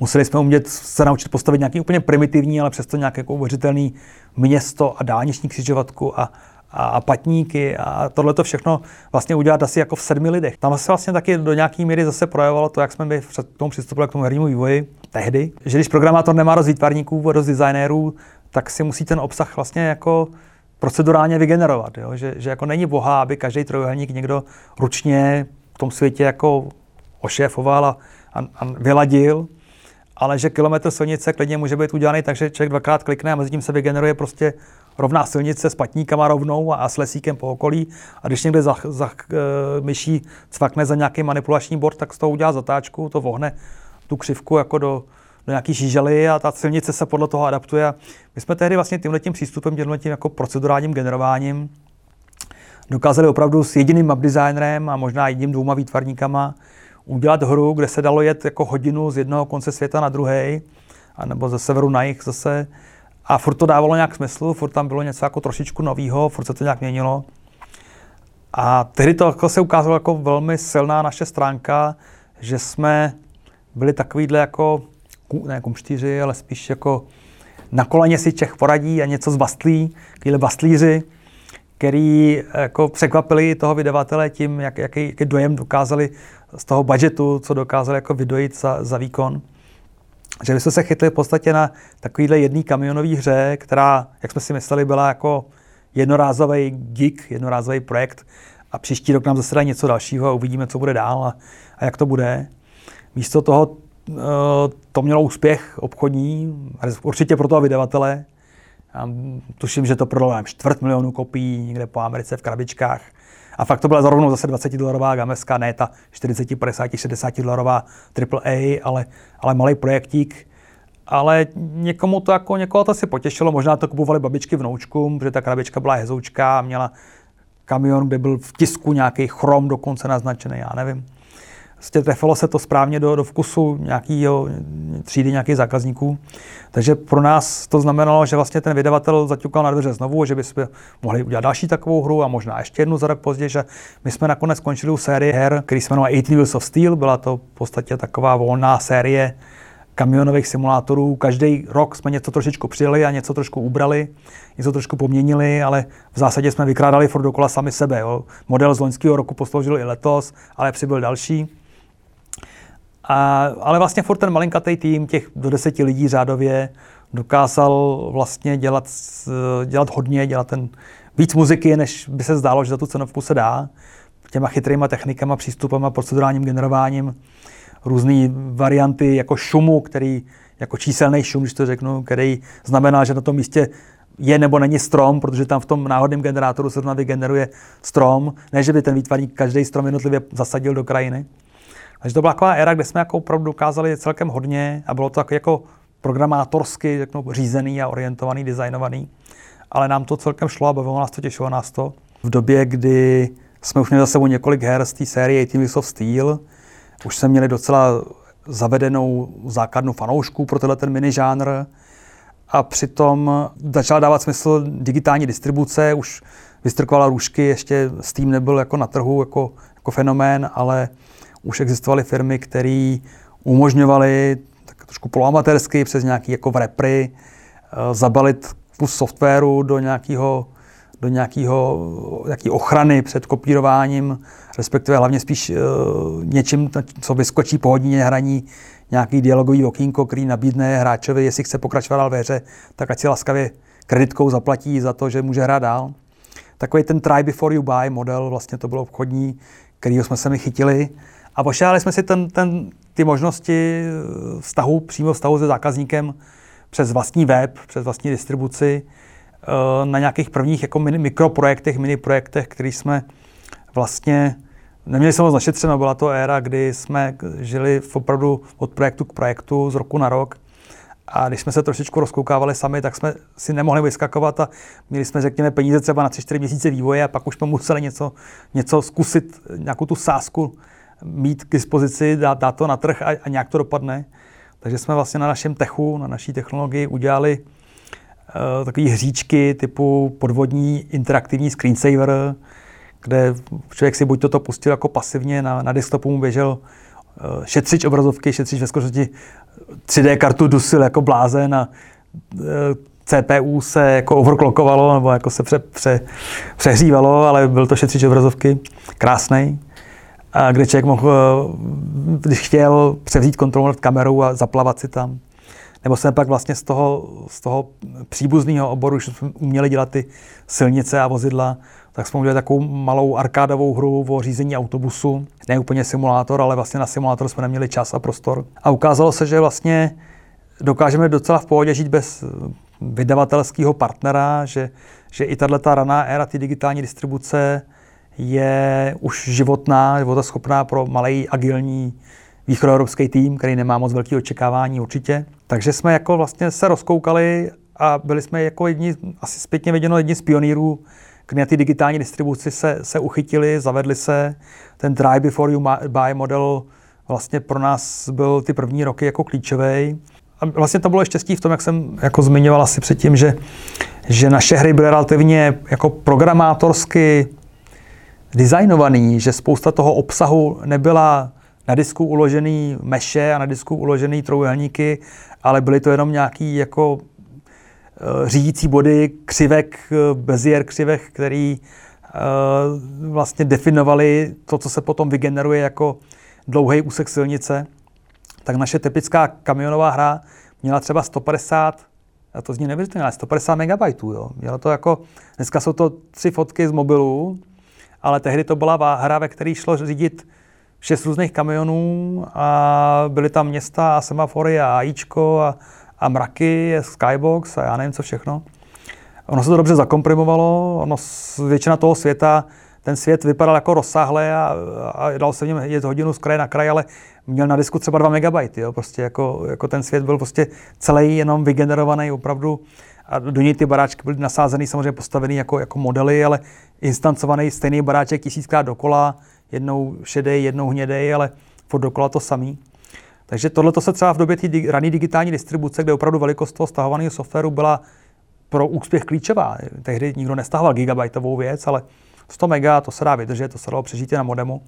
Museli jsme umět se naučit postavit nějaký úplně primitivní, ale přesto nějaké jako uvěřitelný město a dálniční křižovatku a, a patníky a tohle to všechno vlastně udělat asi jako v sedmi lidech. Tam se vlastně taky do nějaké míry zase projevovalo to, jak jsme my před tomu přistupovali k tomu hernímu vývoji tehdy, že když programátor nemá dost výtvarníků, dost designérů, tak si musí ten obsah vlastně jako procedurálně vygenerovat. Jo? Že, že jako není boha, aby každý trojuhelník někdo ručně v tom světě jako ošéfoval a, a, a vyladil, ale že kilometr silnice klidně může být udělaný tak, že člověk dvakrát klikne a mezi tím se vygeneruje prostě rovná silnice s patníkama rovnou a, s lesíkem po okolí. A když někde za, za uh, myší cvakne za nějaký manipulační bord, tak z toho udělá zatáčku, to vohne tu křivku jako do, do nějaký žížely a ta silnice se podle toho adaptuje. My jsme tehdy vlastně tímhle tím přístupem, tímhle tím jako procedurálním generováním dokázali opravdu s jediným map designerem a možná jedním dvouma výtvarníkama udělat hru, kde se dalo jet jako hodinu z jednoho konce světa na druhý, nebo ze severu na jih zase. A furt to dávalo nějak smysl, furt tam bylo něco jako trošičku novýho, furt se to nějak měnilo. A tehdy to jako se ukázalo jako velmi silná naše stránka, že jsme byli takovýhle jako, ne kumštíři, ale spíš jako na koleně si Čech poradí a něco zbastlí, takovýhle bastlíři, který jako překvapili toho vydavatele tím, jak, jaký, jaký dojem dokázali z toho budgetu, co dokázali jako vydojit za, za výkon. že my jsme se chytli v podstatě na takovýhle jedný kamionový hře, která, jak jsme si mysleli, byla jako jednorázový gig, jednorázový projekt a příští rok nám zase dá něco dalšího a uvidíme, co bude dál a, a jak to bude. Místo toho eh, to mělo úspěch obchodní, určitě pro toho vydavatele. Tuším, že to prodalo čtvrt milionu kopií někde po Americe v krabičkách. A fakt to byla zrovna zase 20 dolarová gameska, ne ta 40, 50, 60 dolarová AAA, ale, ale malý projektík. Ale někomu to jako, někoho to si potěšilo, možná to kupovali babičky vnoučkům, protože ta krabička byla hezoučká a měla kamion, kde byl v tisku nějaký chrom dokonce naznačený, já nevím. Prostě trefilo se to správně do, do vkusu nějakého třídy nějakých zákazníků. Takže pro nás to znamenalo, že vlastně ten vydavatel zaťukal na dveře znovu, že bychom mohli udělat další takovou hru a možná ještě jednu za rok později, že my jsme nakonec skončili u série her, který se jmenoval 18 Wheels of Steel. Byla to v podstatě taková volná série kamionových simulátorů. Každý rok jsme něco trošičku přijeli a něco trošku ubrali, něco trošku poměnili, ale v zásadě jsme vykrádali furt dokola sami sebe. Jo. Model z loňského roku posloužil i letos, ale přibyl další. A, ale vlastně furt ten malinkatý tým, těch do deseti lidí řádově, dokázal vlastně dělat, dělat hodně, dělat ten víc muziky, než by se zdálo, že za tu cenovku se dá. Těma chytrýma technikama, přístupama, procedurálním generováním, různé varianty jako šumu, který jako číselný šum, když to řeknu, který znamená, že na tom místě je nebo není strom, protože tam v tom náhodném generátoru se zrovna vygeneruje strom, ne, že by ten výtvarník každý strom jednotlivě zasadil do krajiny. Takže to byla taková éra, kde jsme jako opravdu dokázali celkem hodně a bylo to tak jako programátorsky řeknu, řízený a orientovaný, designovaný. Ale nám to celkem šlo a bavilo nás to, těšilo nás to. V době, kdy jsme už měli za sebou několik her z té série 18 of Steel, už jsme měli docela zavedenou základnu fanoušků pro tenhle ten minižánr a přitom začala dávat smysl digitální distribuce, už vystrkovala růžky, ještě Steam nebyl jako na trhu jako, jako fenomén, ale už existovaly firmy, které umožňovaly tak trošku poloamatérsky přes nějaký jako vrepry eh, zabalit kus softwaru do nějakého do nějakého, nějaký ochrany před kopírováním, respektive hlavně spíš uh, něčím, co vyskočí po hodině hraní, nějaký dialogový okýnko, který nabídne hráčovi, jestli chce pokračovat dál ve hře, tak ať si laskavě kreditkou zaplatí za to, že může hrát dál. Takový ten try before you buy model, vlastně to bylo obchodní, kterýho jsme se mi chytili a pošáhli jsme si ten, ten, ty možnosti eh, vztahu, přímo vztahu se zákazníkem přes vlastní web, přes vlastní distribuci, eh, na nějakých prvních jako mini, mikroprojektech, mini projektech, který jsme vlastně neměli jsme moc našetřeno. Byla to éra, kdy jsme žili v opravdu od projektu k projektu, z roku na rok. A když jsme se trošičku rozkoukávali sami, tak jsme si nemohli vyskakovat a měli jsme, řekněme, peníze třeba na 3-4 měsíce vývoje a pak už jsme museli něco, něco zkusit, nějakou tu sásku mít k dispozici, dát, dát to na trh a, a nějak to dopadne. Takže jsme vlastně na našem techu, na naší technologii udělali uh, takové hříčky typu podvodní interaktivní screensaver, kde člověk si buď toto pustil jako pasivně, na, na desktopu mu běžel uh, šetřič obrazovky, šetřič ve skutečnosti 3D kartu dusil jako blázen a uh, eh, CPU se jako overclockovalo, nebo jako se pře, pře, přehřívalo, ale byl to šetřič obrazovky, krásný a kde člověk mohl, eh, když chtěl, převzít kontrolu nad kamerou a zaplavat si tam. Nebo jsme pak vlastně z toho, z toho příbuzného oboru, že jsme uměli dělat ty silnice a vozidla, tak jsme udělali takovou malou arkádovou hru o řízení autobusu. Ne úplně simulátor, ale vlastně na simulátor jsme neměli čas a prostor. A ukázalo se, že vlastně dokážeme docela v pohodě žít bez vydavatelského partnera, že, že i tato raná éra ty digitální distribuce je už životná, životaschopná pro malý agilní východoevropský tým, který nemá moc velké očekávání určitě. Takže jsme jako vlastně se rozkoukali a byli jsme jako jedni, asi zpětně viděno jedni z pionýrů, kdy na ty digitální distribuci se, se uchytili, zavedli se. Ten try before you buy model vlastně pro nás byl ty první roky jako klíčový. A vlastně to bylo štěstí v tom, jak jsem jako zmiňoval asi předtím, že, že naše hry byly relativně jako programátorsky designovaný, že spousta toho obsahu nebyla na disku uložený meše a na disku uložený trojuhelníky, ale byly to jenom nějaký jako uh, řídící body křivek, bezier křivek, který uh, vlastně definovali to, co se potom vygeneruje jako dlouhý úsek silnice. tak naše typická kamionová hra měla třeba 150 a to zní neuvěřitelně, ale 150 MB. Jo. Mělo to jako, dneska jsou to tři fotky z mobilu, ale tehdy to byla hra, ve které šlo řídit šest různých kamionů a byly tam města a semafory a AIčko a, a mraky, skybox a já nevím co všechno. Ono se to dobře zakomprimovalo, ono většina toho světa, ten svět vypadal jako rozsáhle a, a dalo se v něm jet hodinu z kraje na kraj, ale měl na disku třeba 2 MB, jo, prostě jako, jako ten svět byl prostě celý jenom vygenerovaný opravdu a do něj ty baráčky byly nasázeny, samozřejmě postavený jako, jako modely, ale instancovaný stejný baráček tisíckrát dokola, jednou šedý, jednou hnědý, ale furt dokola to samý. Takže tohle se třeba v době rané digitální distribuce, kde opravdu velikost toho stahovaného softwaru byla pro úspěch klíčová. Tehdy nikdo nestahoval gigabajtovou věc, ale 100 mega, to se dá vydržet, to se dalo přežít na modemu.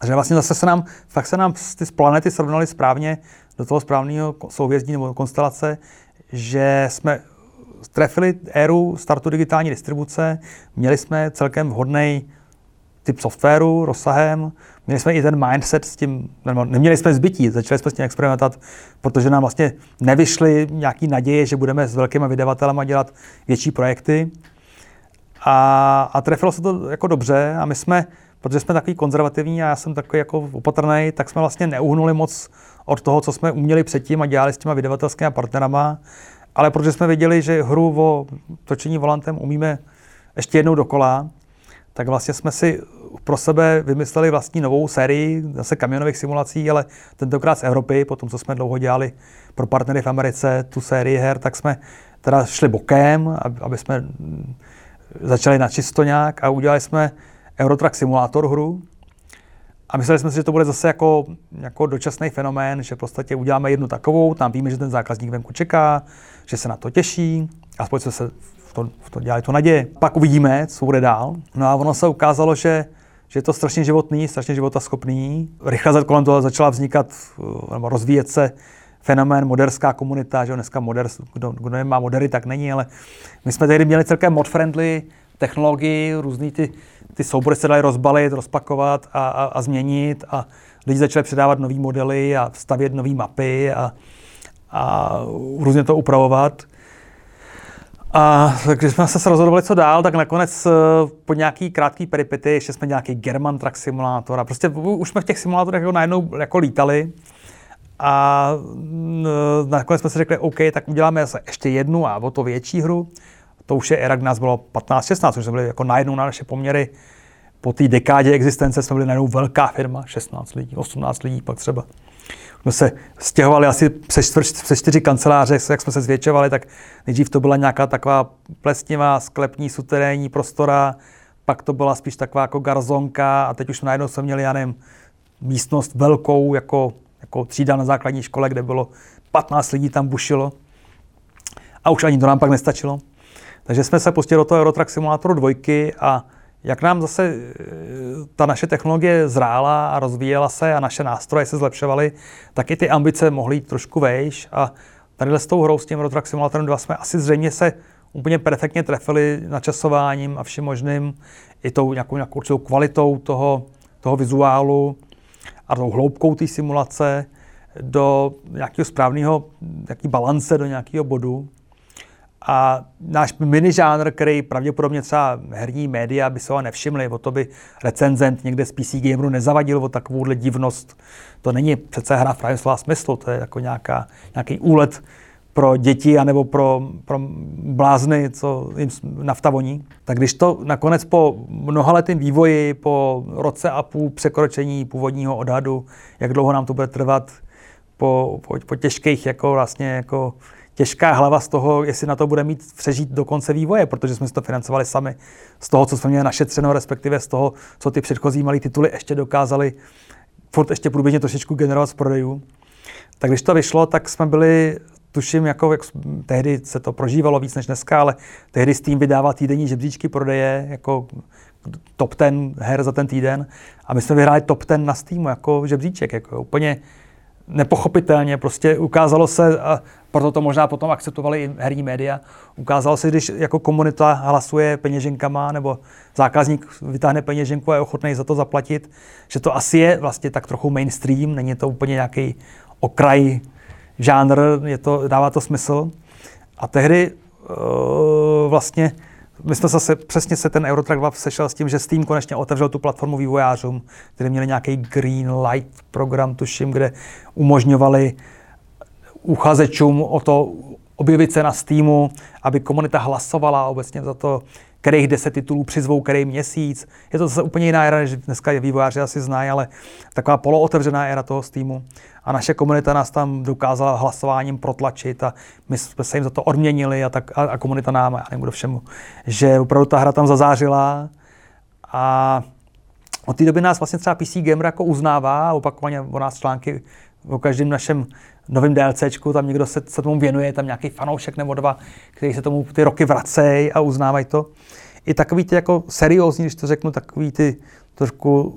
Takže vlastně zase se nám, fakt se nám ty planety srovnaly správně do toho správného souhvězdí nebo konstelace, že jsme trefili éru startu digitální distribuce, měli jsme celkem vhodný typ softwaru, rozsahem, měli jsme i ten mindset s tím, nebo neměli jsme zbytí, začali jsme s tím experimentovat, protože nám vlastně nevyšly nějaký naděje, že budeme s velkými vydavatelemi dělat větší projekty. A, a trefilo se to jako dobře a my jsme, protože jsme takový konzervativní a já jsem takový jako opatrný, tak jsme vlastně neuhnuli moc od toho, co jsme uměli předtím a dělali s těma vydavatelskými partnerama, ale protože jsme věděli, že hru o točení volantem umíme ještě jednou dokola, tak vlastně jsme si pro sebe vymysleli vlastní novou sérii zase kamionových simulací, ale tentokrát z Evropy, po tom, co jsme dlouho dělali pro partnery v Americe tu sérii her, tak jsme teda šli bokem, aby jsme začali na čisto nějak a udělali jsme Eurotrack Simulator hru. A mysleli jsme si, že to bude zase jako, jako dočasný fenomén, že v podstatě uděláme jednu takovou, tam víme, že ten zákazník venku čeká, že se na to těší, aspoň jsme se v to, v to dělali to naděje. Pak uvidíme, co bude dál. No a ono se ukázalo, že že je to strašně životný, strašně životaschopný. Rychle kolem toho začala vznikat nebo rozvíjet se fenomén moderská komunita, že dneska moder, kdo, kdo nemá modery, tak není, ale my jsme tehdy měli celkem mod-friendly technologii, různý ty, ty soubory se daly rozbalit, rozpakovat a, a, a změnit a lidi začali předávat nové modely a stavět nové mapy a, a různě to upravovat. A když jsme se rozhodovali, co dál, tak nakonec eh, po nějaký krátký peripety, ještě jsme nějaký German Truck Simulator a prostě už jsme v těch simulátorech jako najednou jako lítali. A nakonec jsme si řekli, OK, tak uděláme zase ještě jednu a o to větší hru. To už je era, kdy nás bylo 15-16, už jsme byli jako najednou na naše poměry. Po té dekádě existence jsme byli najednou velká firma, 16 lidí, 18 lidí pak třeba. Jsme se stěhovali asi přes, přes čtyři kanceláře, jak jsme se zvětšovali, tak nejdřív to byla nějaká taková plesnivá sklepní suterénní prostora, pak to byla spíš taková jako garzonka a teď už najednou jsme měli, já nevím, místnost velkou, jako jako třída na základní škole, kde bylo 15 lidí tam bušilo. A už ani to nám pak nestačilo. Takže jsme se pustili do toho Eurotrack Simulatoru dvojky a jak nám zase e, ta naše technologie zrála a rozvíjela se a naše nástroje se zlepšovaly, tak i ty ambice mohly jít trošku vejš a tady s tou hrou s tím Eurotrack Simulatorem 2 jsme asi zřejmě se úplně perfektně trefili načasováním a všem možným, i tou nějakou, nějakou kvalitou toho, toho vizuálu, a tou hloubkou té simulace do nějakého správného balance, do nějakého bodu. A náš mini žánr, který pravděpodobně třeba herní média by se ho nevšimli, o to by recenzent někde z PC Gameru nezavadil o takovouhle divnost. To není přece hra v pravém slova smyslu, to je jako nějaká, nějaký úlet pro děti anebo pro, pro blázny, co jim nafta voní. Tak když to nakonec po mnohaletém vývoji, po roce a půl překročení původního odhadu, jak dlouho nám to bude trvat, po, po, po těžkých, jako vlastně jako těžká hlava z toho, jestli na to bude mít přežít do konce vývoje, protože jsme si to financovali sami z toho, co jsme měli našetřeno, respektive z toho, co ty předchozí malé tituly ještě dokázali furt ještě průběžně trošičku generovat z prodejů. Tak když to vyšlo, tak jsme byli tuším, jako jak tehdy se to prožívalo víc než dneska, ale tehdy Steam vydával týdenní žebříčky prodeje jako top ten her za ten týden a my jsme vyhráli top ten na Steamu jako žebříček, jako úplně nepochopitelně, prostě ukázalo se, a proto to možná potom akceptovali i herní média, ukázalo se, když jako komunita hlasuje peněženkama nebo zákazník vytáhne peněženku a je ochotný za to zaplatit, že to asi je vlastně tak trochu mainstream, není to úplně nějaký okraj žánr, je to, dává to smysl. A tehdy uh, vlastně my jsme zase, přesně se ten Eurotrack 2 sešel s tím, že Steam konečně otevřel tu platformu vývojářům, kteří měli nějaký Green Light program, tuším, kde umožňovali uchazečům o to objevit se na Steamu, aby komunita hlasovala obecně za to, kterých deset titulů přizvou, který měsíc. Je to zase úplně jiná era, než dneska vývojáři asi znají, ale taková polootevřená era toho Steamu. A naše komunita nás tam dokázala hlasováním protlačit a my jsme se jim za to odměnili a, tak, a, a komunita nám, já nebudu všemu, že opravdu ta hra tam zazářila a od té doby nás vlastně třeba PC Gamer jako uznává opakovaně o nás články o každém našem novém DLCčku, tam někdo se, se tomu věnuje, tam nějaký fanoušek nebo dva, který se tomu ty roky vracejí a uznávají to. I takový ty jako seriózní, když to řeknu, takový ty trošku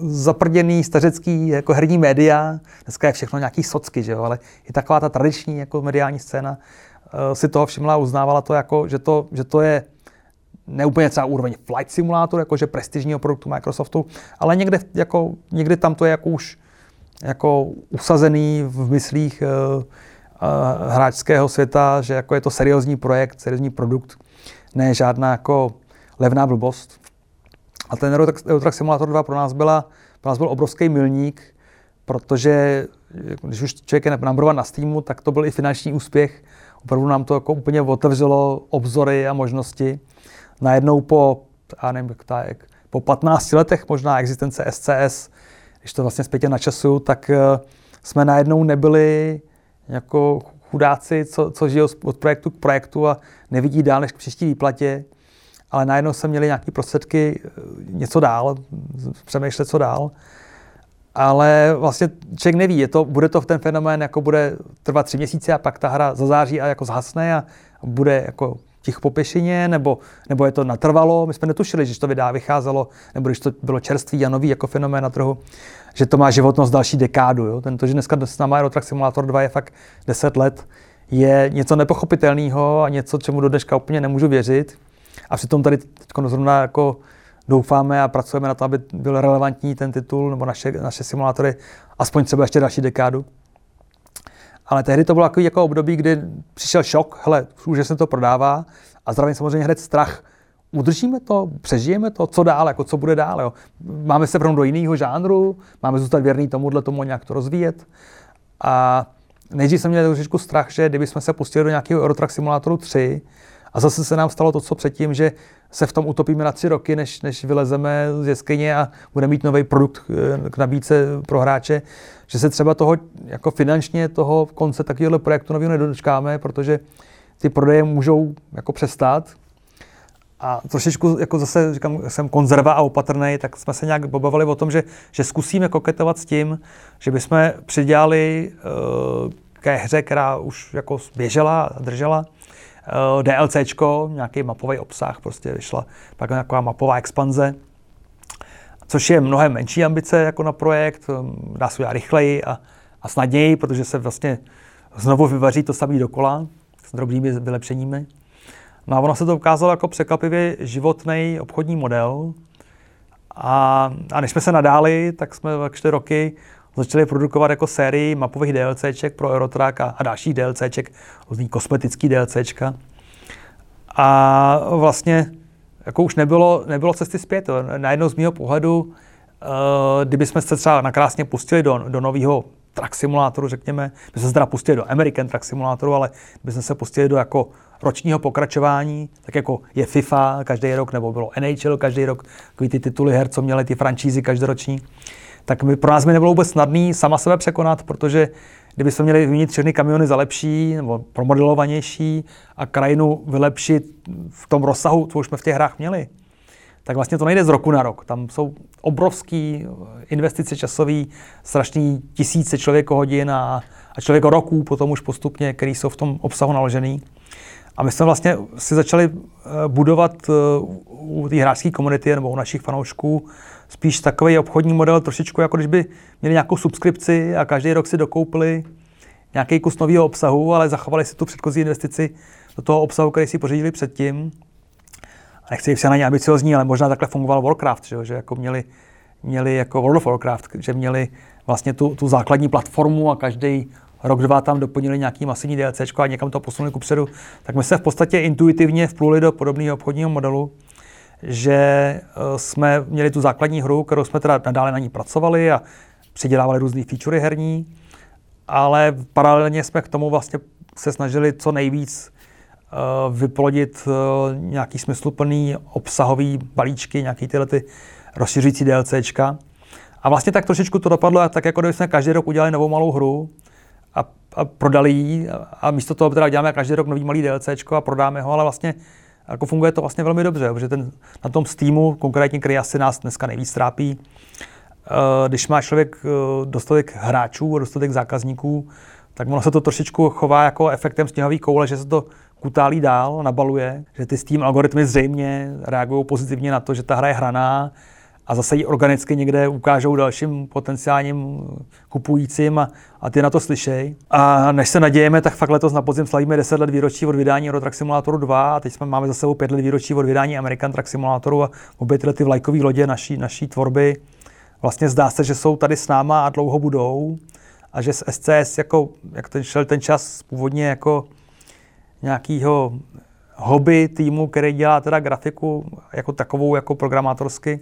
zaprděný stařecký jako herní média, dneska je všechno nějaký socky, že jo, ale i taková ta tradiční jako mediální scéna uh, si toho všimla a uznávala to jako, že to, že to je neúplně třeba úroveň flight simulátor, jakože prestižního produktu Microsoftu, ale někde, jako, někde tam to je jako už jako usazený v myslích uh, uh, hráčského světa, že jako je to seriózní projekt, seriózní produkt, ne žádná jako levná blbost. A ten Eurotrack Simulator 2 pro nás, byla, pro nás byl obrovský milník, protože když už člověk je number na Steamu, tak to byl i finanční úspěch. Opravdu nám to jako úplně otevřelo obzory a možnosti. Najednou po, já nevím, jak tak, po 15 letech možná existence SCS, když to vlastně zpětě na času, tak eh, jsme najednou nebyli jako chudáci, co, co žijou od projektu k projektu a nevidí dál než k příští výplatě ale najednou jsme měli nějaké prostředky eh, něco dál, přemýšlet, co dál. Ale vlastně člověk neví, je to, bude to v ten fenomén, jako bude trvat tři měsíce a pak ta hra zazáří a jako zhasne a bude jako těch po pěšině, nebo, nebo je to natrvalo. My jsme netušili, že to vydá vycházelo, nebo když to bylo čerstvý a nový jako fenomén na trhu, že to má životnost další dekádu. Jo? Tento, že dneska s náma Aerotrack Simulator 2 je fakt 10 let, je něco nepochopitelného a něco, čemu do dneška úplně nemůžu věřit. A přitom tady teď zrovna jako doufáme a pracujeme na to, aby byl relevantní ten titul nebo naše, naše simulátory aspoň třeba ještě další dekádu. Ale tehdy to bylo takový jako období, kdy přišel šok, hele, už se to prodává a zdravím samozřejmě hned strach. Udržíme to, přežijeme to, co dál, jako co bude dál. Jo? Máme se vrhnout do jiného žánru, máme zůstat věrný tomuhle tomu nějak to rozvíjet. A nejdřív jsem měl trošičku strach, že kdybychom se pustili do nějakého Eurotrack Simulatoru 3, a zase se nám stalo to, co předtím, že se v tom utopíme na tři roky, než, než vylezeme z jeskyně a budeme mít nový produkt eh, k nabídce pro hráče, že se třeba toho jako finančně toho konce takového projektu nového nedočkáme, protože ty prodeje můžou jako přestát. A trošičku, jako zase říkám, jsem konzerva a opatrný, tak jsme se nějak pobavili o tom, že, že zkusíme koketovat s tím, že bychom přidělali uh, ke hře, která už jako běžela a držela, eh, DLCčko, nějaký mapový obsah, prostě vyšla pak nějaká mapová expanze, což je mnohem menší ambice jako na projekt, eh, dá se udělat rychleji a, a snadněji, protože se vlastně znovu vyvaří to samý dokola s drobnými vylepšeními. No a ono se to ukázalo jako překvapivě životný obchodní model. A, a než jsme se nadáli, tak jsme tak čtyři roky začali produkovat jako sérii mapových DLCček pro Eurotrack a, a dalších DLCček, různý kosmetický DLCčka. A vlastně jako už nebylo, nebylo cesty zpět. Najednou z mého pohledu, uh, kdybychom se třeba nakrásně pustili do, do nového track simulátoru, řekněme, my jsme se teda pustili do American track simulátoru, ale kdybychom se pustili do jako ročního pokračování, tak jako je FIFA každý rok, nebo bylo NHL každý rok, takový ty tituly her, co měly ty franšízy každoroční, tak by pro nás by nebylo vůbec snadný sama sebe překonat, protože kdybychom měli vyměnit všechny kamiony za lepší nebo promodelovanější a krajinu vylepšit v tom rozsahu, co už jsme v těch hrách měli, tak vlastně to nejde z roku na rok. Tam jsou obrovské investice časové, strašný tisíce člověkohodin a, a člověko roků potom už postupně, který jsou v tom obsahu naložený. A my jsme vlastně si začali eh, budovat eh, u té hráčské komunity nebo u našich fanoušků spíš takový obchodní model, trošičku jako když by měli nějakou subskripci a každý rok si dokoupili nějaký kus nového obsahu, ale zachovali si tu předchozí investici do toho obsahu, který si pořídili předtím. A nechci se na ně ambiciozní, ale možná takhle fungoval Warcraft, že, že jako měli, měli jako World of Warcraft, že měli vlastně tu, tu základní platformu a každý rok, dva tam doplnili nějaký masivní DLC a někam to posunuli kupředu, tak my se v podstatě intuitivně vpluli do podobného obchodního modelu, že eh, jsme měli tu základní hru, kterou jsme teda nadále na ní pracovali a přidělávali různé featurey herní, ale paralelně jsme k tomu vlastně se snažili co nejvíc uh, vyplodit uh, nějaký smysluplný obsahový balíčky, nějaký tyhle ty rozšiřující DLCčka. A vlastně tak trošičku to dopadlo, tak jako kdyby jsme každý rok udělali novou malou hru a, a prodali ji a místo toho teda děláme každý rok nový malý DLCčko a prodáme ho, ale vlastně jako funguje to vlastně velmi dobře, protože ten, na tom Steamu, konkrétně, který asi nás dneska nejvíc trápí, Eh, když má člověk eh, dostatek hráčů, dostatek zákazníků, tak ono se to trošičku chová jako efektem sněhové koule, že se to kutálí dál, nabaluje, že ty Steam algoritmy zřejmě reagují pozitivně na to, že ta hra je hraná a zase ji organicky někde ukážou dalším potenciálním kupujícím a, a ty na to slyšej. A než se nadějeme, tak fakt letos na podzim slavíme 10 let výročí od vydání Euro Truck Simulatoru 2 a teď jsme máme za sebou 5 let výročí od vydání American Truck Simulatoru a obě tyhle ty vlajkové lodě naší, naší tvorby vlastně zdá se, že jsou tady s náma a dlouho budou a že z SCS, jako, jak ten šel ten čas původně jako nějakýho hobby týmu, který dělá teda grafiku jako takovou, jako programátorsky,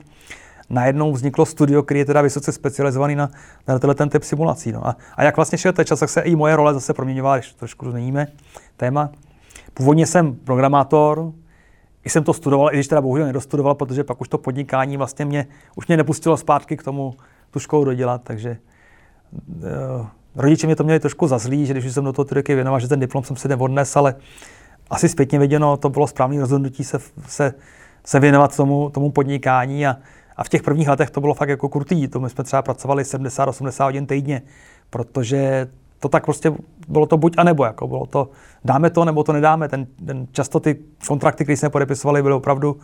najednou vzniklo studio, který je teda vysoce specializovaný na, na tenhle ten typ simulací. No. A, a, jak vlastně šel ten čas, tak se i moje role zase proměňovala, když trošku změníme téma. Původně jsem programátor, i jsem to studoval, i když teda bohužel nedostudoval, protože pak už to podnikání vlastně mě, už mě nepustilo zpátky k tomu tu školu dodělat, takže uh, rodiče mě to měli trošku zazlí, že když jsem do toho ty věnoval, že ten diplom jsem si neodnes, ale asi zpětně viděno, to bylo správné rozhodnutí se, se, se věnovat tomu, tomu podnikání a, a v těch prvních letech to bylo fakt jako krutý. To my jsme třeba pracovali 70-80 hodin týdně, protože to tak prostě bylo to buď a nebo, jako bylo to, dáme to nebo to nedáme. Ten, ten, často ty kontrakty, které jsme podepisovali, byly opravdu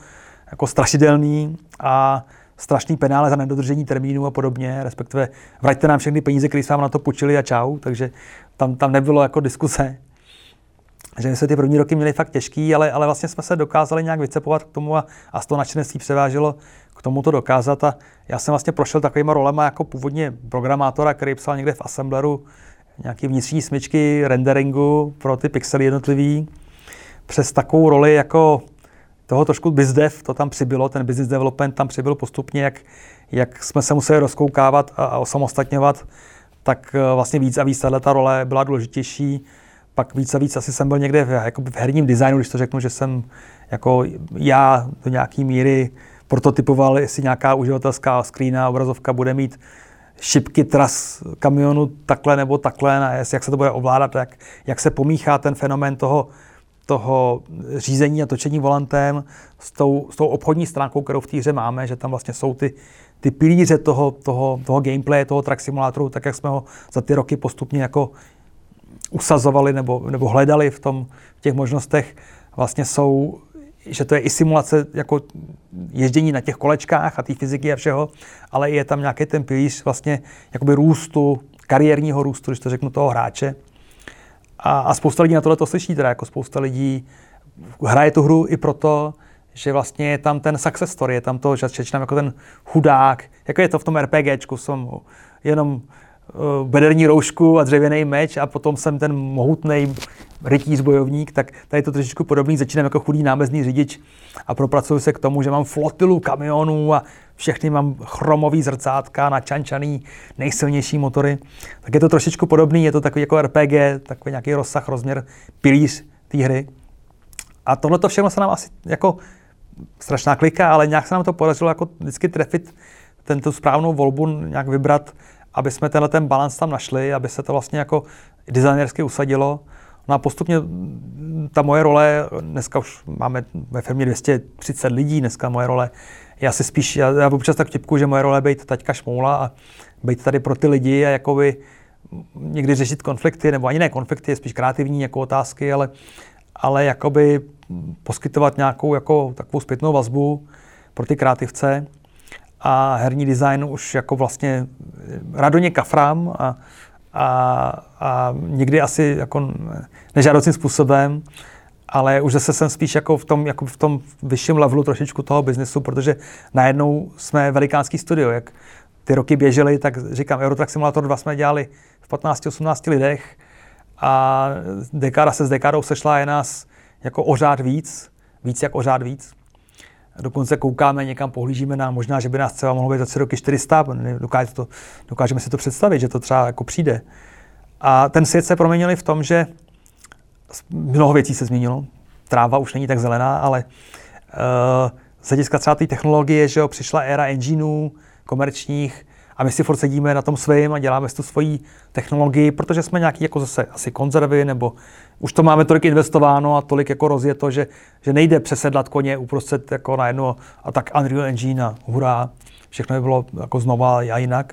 jako strašidelný a strašný penále za nedodržení termínu a podobně, respektive vraťte nám všechny peníze, které jsme vám na to půjčili a čau, takže tam, tam nebylo jako diskuse. Že se ty první roky měli fakt těžký, ale, ale vlastně jsme se dokázali nějak vycepovat k tomu a, a z toho nadšenství převážilo tomu to dokázat. A já jsem vlastně prošel takovýma rolema jako původně programátora, který psal někde v Assembleru nějaké vnitřní smyčky renderingu pro ty pixely jednotlivý, přes takovou roli jako toho trošku bizdev, to tam přibylo, ten business development tam přibyl postupně, jak, jak jsme se museli rozkoukávat a, a osamostatňovat, tak eh, vlastně víc a víc ta role byla důležitější. Pak víc a víc asi jsem byl někde v, jako v herním designu, když to řeknu, že jsem jako já do nějaké míry prototypoval, jestli nějaká uživatelská screena, obrazovka bude mít šipky tras kamionu takhle nebo takhle, na jak se to bude ovládat, jak, jak se pomíchá ten fenomén toho, toho řízení a točení volantem s tou, s tou obchodní stránkou, kterou v té hře máme, že tam vlastně jsou ty, ty pilíře toho, toho, toho gameplay, toho track simulátoru, tak jak jsme ho za ty roky postupně jako usazovali nebo, nebo hledali v, tom, v těch možnostech, vlastně jsou že to je i simulace jako ježdění na těch kolečkách a té fyziky a všeho, ale je tam nějaký ten pilíř vlastně jakoby růstu, kariérního růstu, když to řeknu, toho hráče. A, a spousta lidí na tohle to slyší, teda jako spousta lidí hraje tu hru i proto, že vlastně je tam ten success story, je tam to, že čečnám jako ten chudák, jako je to v tom RPGčku, jsem jenom uh, bederní roušku a dřevěný meč a potom jsem ten mohutný rytíř bojovník, tak tady je to trošičku podobný. Začínám jako chudý námezný řidič a propracuju se k tomu, že mám flotilu kamionů a všechny mám chromový zrcátka, načančaný, nejsilnější motory. Tak je to trošičku podobný, je to takový jako RPG, takový nějaký rozsah, rozměr, pilíř té hry. A tohle to všechno se nám asi jako strašná klika, ale nějak se nám to podařilo jako vždycky trefit tento správnou volbu, nějak vybrat, aby jsme tenhle ten balans tam našli, aby se to vlastně jako designersky usadilo. No a postupně ta moje role, dneska už máme ve firmě 230 lidí, dneska moje role, já si spíš, já, já občas tak vtipku, že moje role je být taťka šmoula a být tady pro ty lidi a jakoby někdy řešit konflikty, nebo ani ne konflikty, spíš kreativní jako otázky, ale, ale jakoby poskytovat nějakou jako takovou zpětnou vazbu pro ty kreativce. A herní design už jako vlastně radoně kafrám a, a, a někdy asi jako nežádoucím způsobem, ale už zase jsem spíš jako v tom, jako v tom vyšším levelu trošičku toho biznesu, protože najednou jsme velikánský studio, jak ty roky běžely, tak říkám, Eurotrack Simulator 2 jsme dělali v 15-18 lidech a dekáda se s dekádou sešla je nás jako ořád víc, víc jak ořád víc. Dokonce koukáme někam, pohlížíme na možná, že by nás třeba mohlo být za tři roky 400, dokáže to, dokážeme si to představit, že to třeba jako přijde. A ten svět se proměnil v tom, že mnoho věcí se změnilo. Tráva už není tak zelená, ale uh, z hlediska třeba té technologie, že jo, přišla éra engineů komerčních a my si furt sedíme na tom svým a děláme si tu svoji technologii, protože jsme nějaký jako zase asi konzervy, nebo už to máme tolik investováno a tolik jako rozjeto, že, že nejde přesedlat koně uprostřed jako na jedno a tak Unreal Engine a hurá, všechno by bylo jako znova a jinak.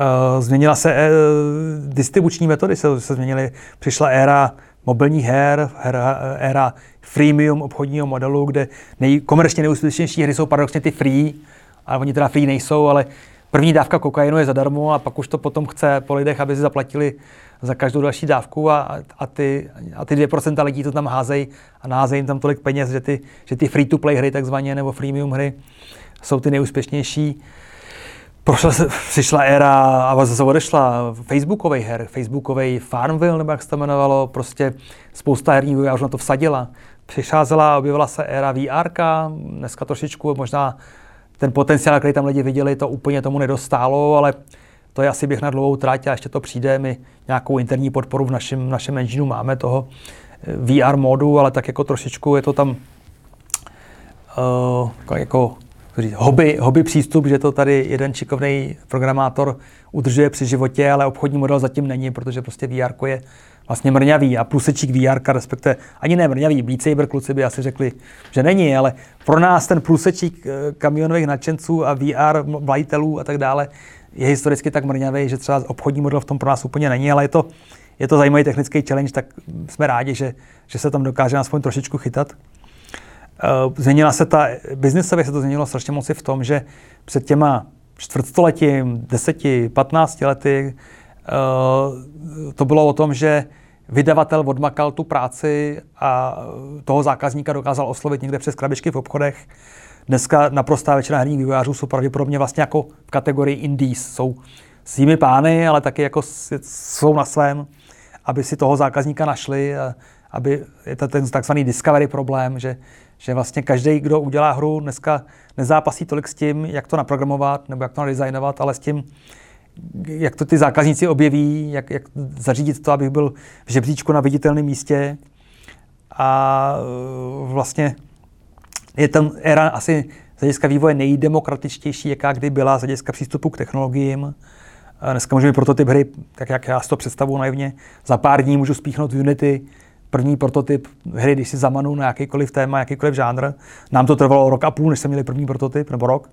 Uh, změnila se uh, distribuční metody, se, se změnily, přišla éra mobilních her, hra, éra freemium obchodního modelu, kde nej, komerčně nejúspěšnější hry jsou paradoxně ty free, ale oni teda free nejsou, ale první dávka kokainu je zadarmo a pak už to potom chce po lidech, aby si zaplatili za každou další dávku a, a, ty, a ty 2% lidí to tam házejí a naházejí jim tam tolik peněz, že ty, že ty free-to-play hry takzvaně nebo freemium hry jsou ty nejúspěšnější. Prošla se, přišla éra a zase odešla Facebookový her, Facebookový Farmville, nebo jak se to jmenovalo, prostě spousta herní už na to vsadila. Přicházela, objevila se éra VR, dneska trošičku možná ten potenciál, který tam lidi viděli, to úplně tomu nedostálo, ale to je asi běh na dlouhou trať a ještě to přijde. My nějakou interní podporu v našem, našem engineu máme toho eh, VR modu, ale tak jako trošičku je to tam uh, jako hobby, hobby přístup, že to tady jeden šikovný programátor udržuje při životě, ale obchodní model zatím není, protože prostě VR je vlastně mrňavý a plusečík VR, respektive ani ne mrňavý, Beat kluci by asi řekli, že není, ale pro nás ten plusečík eh, kamionových nadšenců a VR majitelů a tak dále je historicky tak mrňavý, že třeba obchodní model v tom pro nás úplně není, ale je to, je to zajímavý technický challenge, tak jsme rádi, že, že se tam dokáže aspoň trošičku chytat. Uh, změnila se ta, biznesově se to změnilo strašně moc v tom, že před těma čtvrtstoletím, deseti, patnácti lety uh, to bylo o tom, že vydavatel odmakal tu práci a toho zákazníka dokázal oslovit někde přes krabičky v obchodech. Dneska naprostá většina herních vývojářů jsou pravděpodobně vlastně jako v kategorii indies. Jsou svými pány, ale taky jako jsou na svém, aby si toho zákazníka našli, aby je to ten takzvaný discovery problém, že, že vlastně každý, kdo udělá hru, dneska nezápasí tolik s tím, jak to naprogramovat nebo jak to nadizajnovat, ale s tím, jak to ty zákazníci objeví, jak, jak zařídit to, abych byl v žebříčku na viditelném místě. A e, vlastně je tam éra asi z hlediska vývoje nejdemokratičtější, jaká kdy byla z hlediska přístupu k technologiím. Dneska můžeme prototyp hry, tak jak já si to představuji naivně, za pár dní můžu spíchnout v Unity první prototyp hry, když si zamanu na jakýkoliv téma, jakýkoliv žánr. Nám to trvalo rok a půl, než jsme měli první prototyp, nebo rok.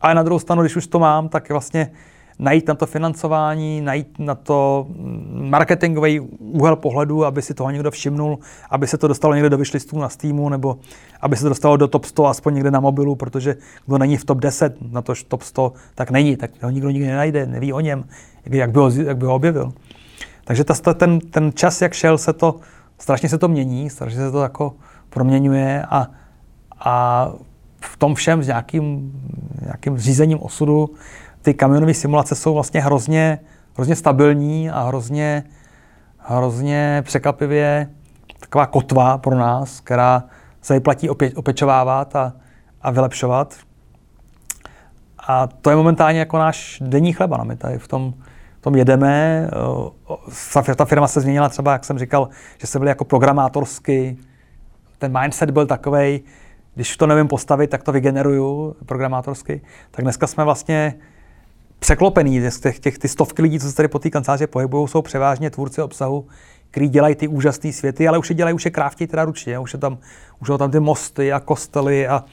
Ale na druhou stranu, když už to mám, tak vlastně najít na to financování, najít na to marketingový úhel pohledu, aby si toho někdo všimnul, aby se to dostalo někde do vyšlistů na Steamu, nebo aby se to dostalo do top 100 aspoň někde na mobilu, protože kdo není v top 10, na to top 100, tak není, tak ho nikdo nikdy nenajde, neví o něm, jak by ho, jak by ho objevil. Takže ta, ten, ten čas, jak šel, se to, strašně se to mění, strašně se to jako proměňuje a, a v tom všem s nějakým, nějakým řízením osudu ty kamionové simulace jsou vlastně hrozně, hrozně stabilní a hrozně, hrozně překvapivě taková kotva pro nás, která se vyplatí opě, opečovávat a, a vylepšovat. A to je momentálně jako náš denní chleba. No, my tady v tom, v tom jedeme. Ta firma se změnila třeba, jak jsem říkal, že se byli jako programátorsky. Ten mindset byl takový, když to nevím postavit, tak to vygeneruju programátorsky. Tak dneska jsme vlastně překlopený. Těch, těch, ty stovky lidí, co se tady po té kanceláři pohybují, jsou převážně tvůrci obsahu, kteří dělají ty úžasné světy, ale už je dělají, už je kráftí teda ručně, už, je tam, už jsou tam ty mosty a kostely a,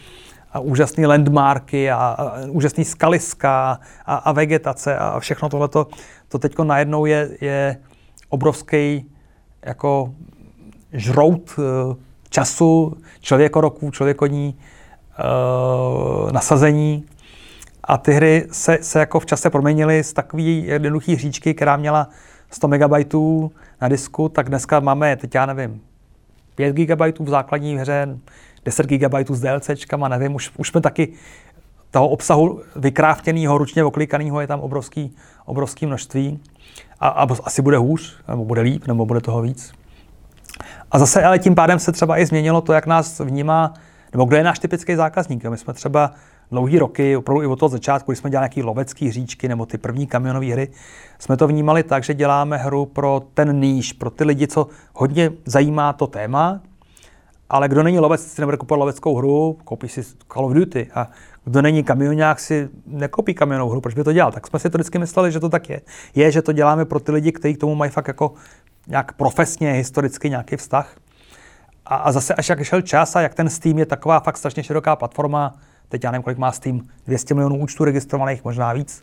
a úžasné landmarky a, a úžasné skaliska a, a vegetace a všechno tohleto. To teď najednou je, je obrovský jako žrout uh, času, člověkoroků, člověkoní, uh, nasazení a ty hry se, se jako v čase proměnily z takové jednoduché hříčky, která měla 100 MB na disku, tak dneska máme, teď já nevím, 5 GB v základní hře, 10 GB s DLCčkama, nevím, už, už jsme taky toho obsahu vykráftěného, ručně oklikaného je tam obrovský, obrovský množství. A, a asi bude hůř, nebo bude líp, nebo bude toho víc. A zase ale tím pádem se třeba i změnilo to, jak nás vnímá, nebo kdo je náš typický zákazník. My jsme třeba dlouhý roky, opravdu i od toho začátku, když jsme dělali nějaký lovecký hříčky nebo ty první kamionové hry, jsme to vnímali tak, že děláme hru pro ten níž, pro ty lidi, co hodně zajímá to téma, ale kdo není lovec, si nebude kupovat loveckou hru, koupí si Call of Duty. A kdo není kamionák, si nekopí kamionovou hru, proč by to dělal? Tak jsme si to vždycky mysleli, že to tak je. Je, že to děláme pro ty lidi, kteří k tomu mají fakt jako nějak profesně, historicky nějaký vztah. A, a zase až jak šel čas a jak ten Steam je taková fakt strašně široká platforma, teď já nevím, kolik má Steam, 200 milionů účtů registrovaných, možná víc.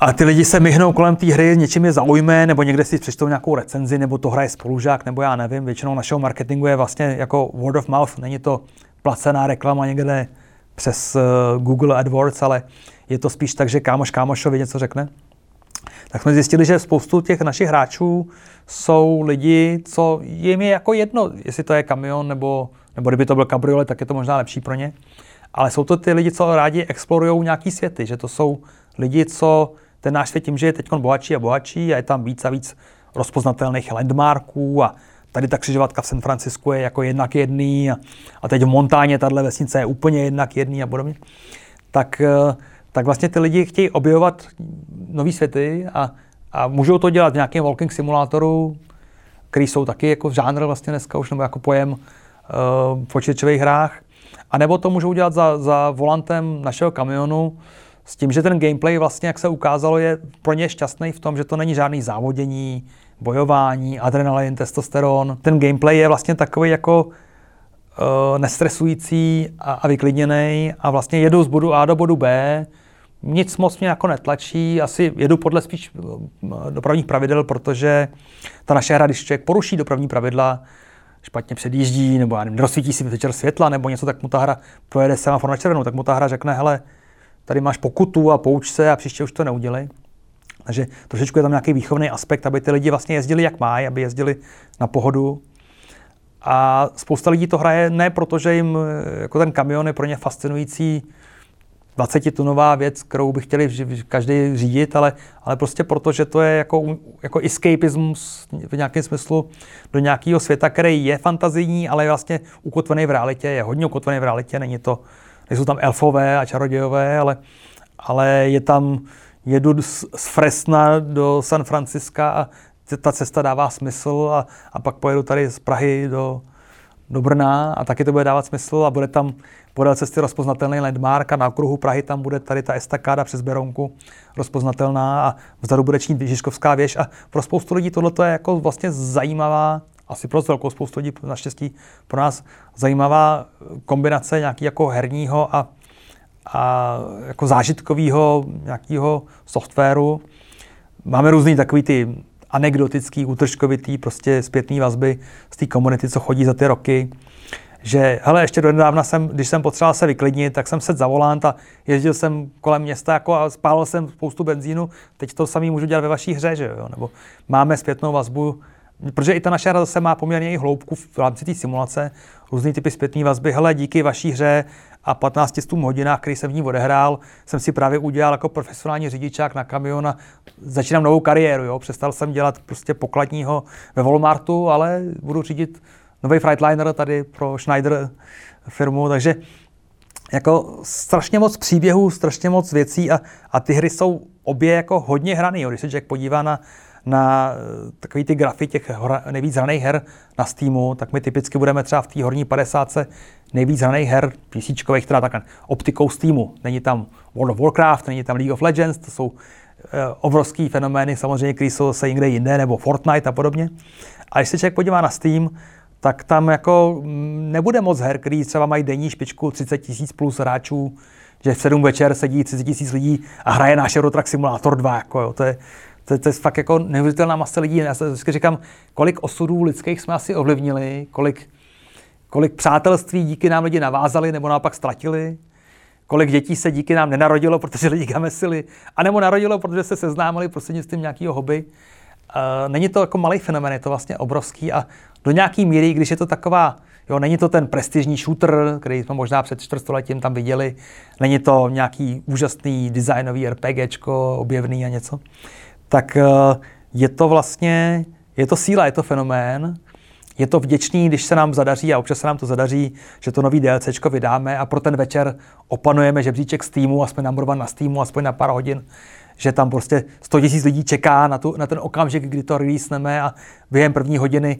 A ty lidi se myhnou kolem té hry, něčím je zaujme, nebo někde si přečtou nějakou recenzi, nebo to hraje spolužák, nebo já nevím. Většinou našeho marketingu je vlastně jako word of mouth, není to placená reklama někde přes uh, Google AdWords, ale je to spíš tak, že kámoš kámošovi něco řekne. Tak jsme zjistili, že spoustu těch našich hráčů jsou lidi, co jim je jako jedno, jestli to je kamion, nebo, nebo kdyby to byl kabriolet, tak je to možná lepší pro ně. Ale jsou to ty lidi, co rádi explorují nějaký světy, že to jsou lidi, co ten náš svět tím, že je teď bohatší a bohatší a je tam víc a víc rozpoznatelných landmarků a tady ta křižovatka v San Francisku je jako jednak jedný a, a teď v Montáně tahle vesnice je úplně jednak jedný a podobně. Tak, eh, tak vlastně ty lidi chtějí objevovat nové světy a, a můžou to dělat v nějakém walking simulátoru, který jsou taky jako žánr vlastně dneska už, nebo jako pojem uh, v počítačových hrách. A nebo to můžou dělat za, za volantem našeho kamionu, s tím, že ten gameplay vlastně, jak se ukázalo, je pro ně šťastný v tom, že to není žádný závodění, bojování, adrenalin, testosteron. Ten gameplay je vlastně takový jako uh, nestresující a, a vyklidněný a vlastně jedu z bodu A do bodu B, nic moc mě jako netlačí, asi jedu podle spíš eh, dopravních pravidel, protože ta naše hra, když člověk poruší dopravní pravidla, špatně předjíždí, nebo já nevím, rozsvítí si večer světla, nebo něco, tak mu ta hra projede semafor na červenou, tak mu ta hra řekne, hele, tady máš pokutu a pouč se a příště už to neudělej. Takže trošičku je tam nějaký výchovný aspekt, aby ty lidi vlastně jezdili jak mají, aby jezdili na pohodu. A spousta lidí to hraje ne proto, že jim jako ten kamion je pro ně fascinující 20-tunová věc, kterou by chtěli každý řídit, ale, ale prostě proto, že to je jako, jako escapismus v nějakém smyslu do nějakého světa, který je fantazijní, ale je vlastně ukotvený v realitě, je hodně ukotvený v realitě, není to, nejsou tam elfové a čarodějové, ale, ale je tam, jedu z, z Fresna do San Franciska a ta cesta dává smysl a, a pak pojedu tady z Prahy do, do Brna a taky to bude dávat smysl a bude tam podél cesty rozpoznatelný landmark a na okruhu Prahy tam bude tady ta estakáda přes Beronku rozpoznatelná a vzadu bude činit Žižkovská věž a pro spoustu lidí tohle je jako vlastně zajímavá, asi pro velkou spoustu lidí, naštěstí pro nás zajímavá kombinace nějaký jako herního a, a jako zážitkového nějakého softwaru. Máme různý takový ty anekdotický, útržkovitý, prostě zpětný vazby z té komunity, co chodí za ty roky že hele, ještě do nedávna jsem, když jsem potřeboval se vyklidnit, tak jsem se za volant a jezdil jsem kolem města jako a spálil jsem spoustu benzínu. Teď to samý můžu dělat ve vaší hře, že jo? Nebo máme zpětnou vazbu, protože i ta naše hra zase má poměrně i hloubku v rámci té simulace, různý typy zpětné vazby. Hele, díky vaší hře a 15 hodinách, který jsem v ní odehrál, jsem si právě udělal jako profesionální řidičák na kamion a začínám novou kariéru. Jo? Přestal jsem dělat prostě pokladního ve Walmartu, ale budu řídit nový Freightliner tady pro Schneider firmu, takže jako strašně moc příběhů, strašně moc věcí a, a ty hry jsou obě jako hodně hraný. Když se člověk podívá na, na eh, takový ty grafy těch hra, nejvíc hraných her na Steamu, tak my typicky budeme třeba v té horní 50 nejvíc hraných her PC, která tak optikou Steamu. Není tam World of Warcraft, není tam League of Legends, to jsou e, obrovský fenomény samozřejmě, které jsou se někde jinde, nebo Fortnite a podobně. A když se člověk podívá na Steam, tak tam jako mm, nebude moc her, který třeba mají denní špičku 30 tisíc plus hráčů, že v 7 večer sedí 30 tisíc lidí a hraje náš Eurotrack Simulator 2. Jako jo. To, je, to, je, to je fakt jako neuvěřitelná masa lidí. Já se vždycky říkám, kolik osudů lidských jsme asi ovlivnili, kolik, kolik přátelství díky nám lidi navázali nebo naopak ztratili, kolik dětí se díky nám nenarodilo, protože lidi gamesili, anebo narodilo, protože se seznámili prostřednictvím nějakého hobby. Uh, není to jako malý fenomén, je to vlastně obrovský a do nějaký míry, když je to taková, Jo, není to ten prestižní shooter, který jsme možná před čtvrtstoletím tam viděli. Není to nějaký úžasný designový RPGčko, objevný a něco. Tak eh, je to vlastně, je to síla, je to fenomén. Je to vděčný, když se nám zadaří, a občas se nám to zadaří, že to nový DLCčko vydáme a pro ten večer opanujeme žebříček Steamu a jsme na Steamu aspoň na pár hodin že tam prostě 100 000 lidí čeká na, tu, na ten okamžik, kdy to releaseneme a během první hodiny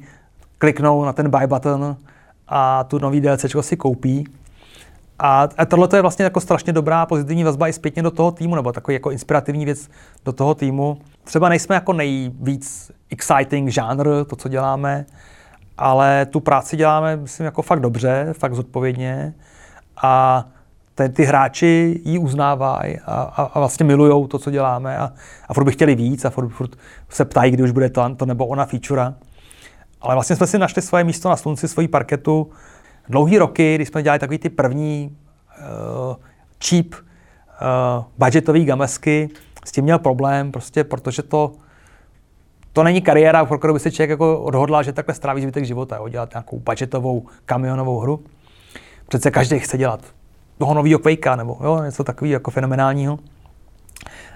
kliknou na ten buy button a tu nový DLC si koupí. A, a tohle je vlastně jako strašně dobrá pozitivní vazba i zpětně do toho týmu, nebo takový jako inspirativní věc do toho týmu. Třeba nejsme jako nejvíc exciting žánr, to, co děláme, ale tu práci děláme, myslím, jako fakt dobře, fakt zodpovědně. A ten, ty hráči ji uznávají a, a, a vlastně milují to, co děláme a, a furt by chtěli víc a furt, furt se ptají, kdy už bude to, to nebo ona feature. Ale vlastně jsme si našli svoje místo na slunci, svoji parketu. Dlouhý roky, když jsme dělali takový ty první uh, cheap uh, budgetový gamesky, s tím měl problém, prostě protože to, to není kariéra, pro kterou by se člověk jako odhodlal, že takhle stráví zbytek života, jo, dělat nějakou budgetovou kamionovou hru. Přece každý chce dělat toho nového Quakea nebo jo, něco takového jako fenomenálního.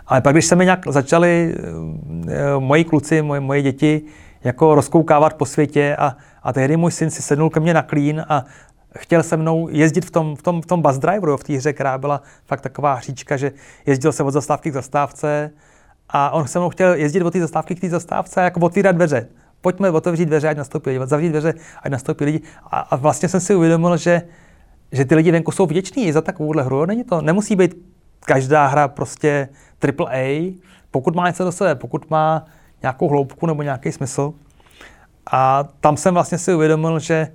Ale pak, když se mi nějak začali e, moji kluci, moje, moje děti jako rozkoukávat po světě a, a tehdy můj syn si sednul ke mně na klín a chtěl se mnou jezdit v tom, v tom, v tom bus driveru, v té hře, která byla fakt taková hříčka, že jezdil se od zastávky k zastávce a on se mnou chtěl jezdit od té zastávky k té zastávce a jako otvírat dveře. Pojďme otevřít dveře, ať nastoupí lidi, zavřít dveře, ať nastoupí lidi. A, a vlastně jsem si uvědomil, že že ty lidi venku jsou vděční za takovouhle hru. Není to, nemusí být každá hra prostě AAA, pokud má něco do sebe, pokud má nějakou hloubku nebo nějaký smysl. A tam jsem vlastně si uvědomil, že,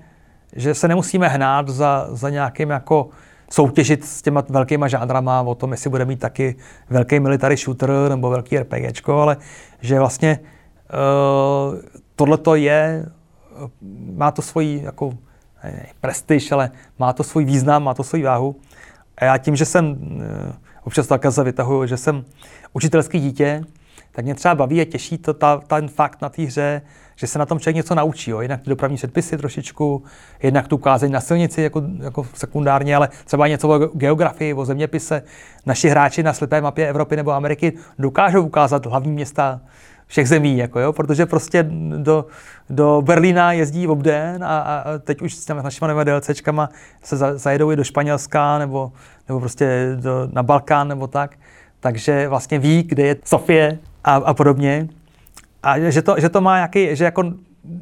že se nemusíme hnát za, za nějakým jako soutěžit s těma velkýma žánrama o tom, jestli bude mít taky velký military shooter nebo velký RPGčko, ale že vlastně uh, tohle to je, má to svoji jako prestiž, ale má to svůj význam, má to svůj váhu. A já tím, že jsem, eh, občas to takhle vytahuju, že jsem učitelský dítě, tak mě třeba baví a těší to ta, ten fakt na té hře, že se na tom člověk něco naučí. Jo. Jednak ty dopravní předpisy trošičku, jednak tu kázeň na silnici jako, jako sekundárně, ale třeba něco o geografii, o zeměpise. Naši hráči na slepé mapě Evropy nebo Ameriky dokážou ukázat hlavní města všech zemí, jako jo, protože prostě do, do Berlína jezdí v obden a, a teď už s našimi novými DLCčkama se za, zajedou i do Španělska nebo, nebo prostě do, na Balkán nebo tak. Takže vlastně ví, kde je Sofie a, a podobně. A že to, že to má nějaký, že jako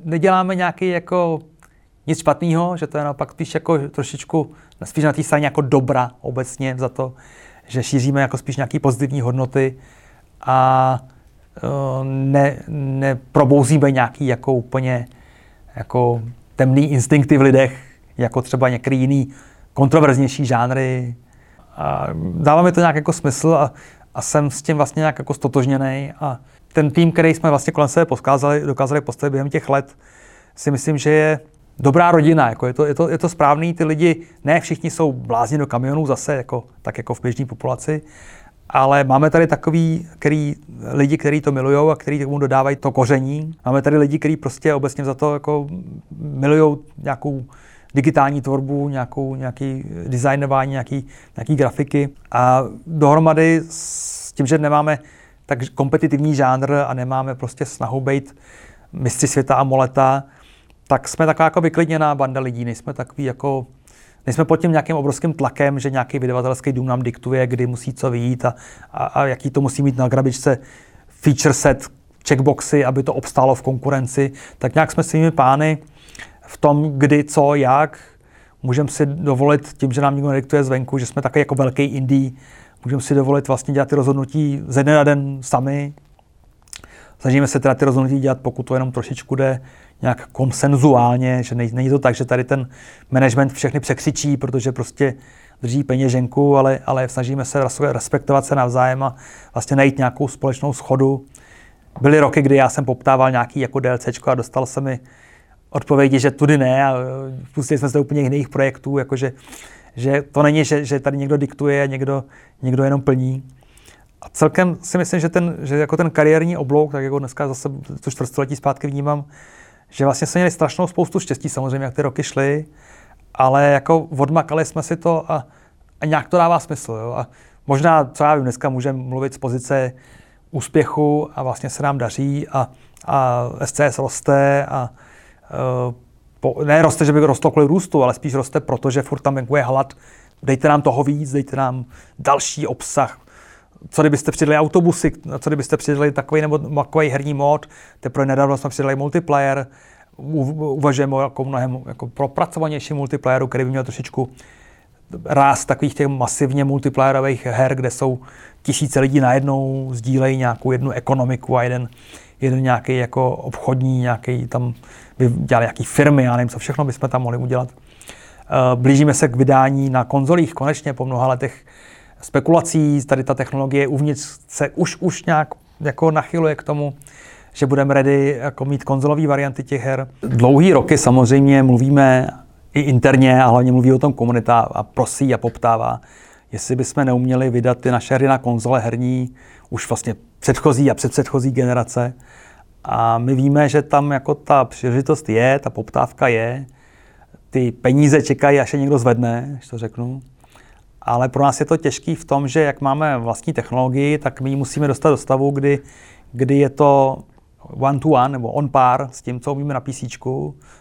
neděláme nějaký jako nic špatného, že to je naopak spíš jako trošičku, spíš na té straně jako dobra obecně za to, že šíříme jako spíš nějaké pozitivní hodnoty a ne, neprobouzíme nějaký jako úplně jako temný instinkty v lidech, jako třeba některý jiný kontroverznější žánry. A dává mi to nějak jako smysl a, a jsem s tím vlastně nějak jako stotožněný a ten tým, který jsme vlastně kolem sebe poskázali, dokázali postavit během těch let, si myslím, že je dobrá rodina. Jako je, to, je, to, je to správný, ty lidi, ne všichni jsou blázni do kamionů zase, jako, tak jako v běžné populaci, ale máme tady takový který, lidi, kteří to milují a kteří tomu dodávají to koření. Máme tady lidi, kteří prostě obecně za to jako milují nějakou digitální tvorbu, nějakou, nějaký designování, nějaký, nějaký grafiky. A dohromady s tím, že nemáme tak kompetitivní žánr a nemáme prostě snahu být mistři světa a moleta, tak jsme taková jako vyklidněná banda lidí, nejsme takový jako nejsme pod tím nějakým obrovským tlakem, že nějaký vydavatelský dům nám diktuje, kdy musí co vyjít a, a, a jaký to musí mít na krabičce feature set, checkboxy, aby to obstálo v konkurenci. Tak nějak jsme svými pány v tom, kdy, co, jak. Můžeme si dovolit tím, že nám někdo nediktuje zvenku, že jsme taky jako velký indie, můžeme si dovolit vlastně dělat ty rozhodnutí ze dne na den sami. Snažíme se teda ty rozhodnutí dělat, pokud to jenom trošičku jde, nějak konsenzuálně, že není to tak, že tady ten management všechny překřičí, protože prostě drží peněženku, ale, ale snažíme se respektovat se navzájem a vlastně najít nějakou společnou schodu. Byly roky, kdy já jsem poptával nějaký jako DLCčko a dostal se mi odpovědi, že tudy ne a pustili jsme se do úplně jiných projektů, jakože že to není, že, že tady někdo diktuje a někdo, někdo jenom plní. A celkem si myslím, že ten, že jako ten kariérní oblouk, tak jako dneska zase to čtvrtstoletí zpátky vnímám, že vlastně jsme měli strašnou spoustu štěstí samozřejmě, jak ty roky šly, ale jako odmakali jsme si to a, a nějak to dává smysl. Jo? A možná, co já vím, dneska můžeme mluvit z pozice úspěchu a vlastně se nám daří a, a SCS roste a uh, po, ne roste, že by rostlo kvůli růstu, ale spíš roste, protože furt tam venku je hlad. Dejte nám toho víc, dejte nám další obsah. Co kdybyste přidali autobusy, co kdybyste přidali takový nebo takový herní mod, teprve nedávno jsme přidali multiplayer, uvažujeme o jako mnohem jako propracovanější multiplayeru, který by měl trošičku ráz takových těch masivně multiplayerových her, kde jsou tisíce lidí najednou, sdílejí nějakou jednu ekonomiku a jeden, jeden nějaký jako obchodní, nějaký tam by dělali nějaký firmy, já nevím, co všechno bychom tam mohli udělat. Eh, blížíme se k vydání na konzolích konečně po mnoha letech spekulací, tady ta technologie uvnitř se už, už nějak jako nachyluje k tomu, že budeme ready jako mít konzolové varianty těch her. Dlouhý roky samozřejmě mluvíme i interně a hlavně mluví o tom komunita a prosí a poptává, jestli bychom neuměli vydat ty naše hry na konzole herní už vlastně předchozí a předpředchozí generace. A my víme, že tam jako ta příležitost je, ta poptávka je, ty peníze čekají, až je někdo zvedne, když to řeknu. Ale pro nás je to těžký v tom, že jak máme vlastní technologii, tak my ji musíme dostat do stavu, kdy, kdy je to one to one nebo on par s tím, co umíme na PC.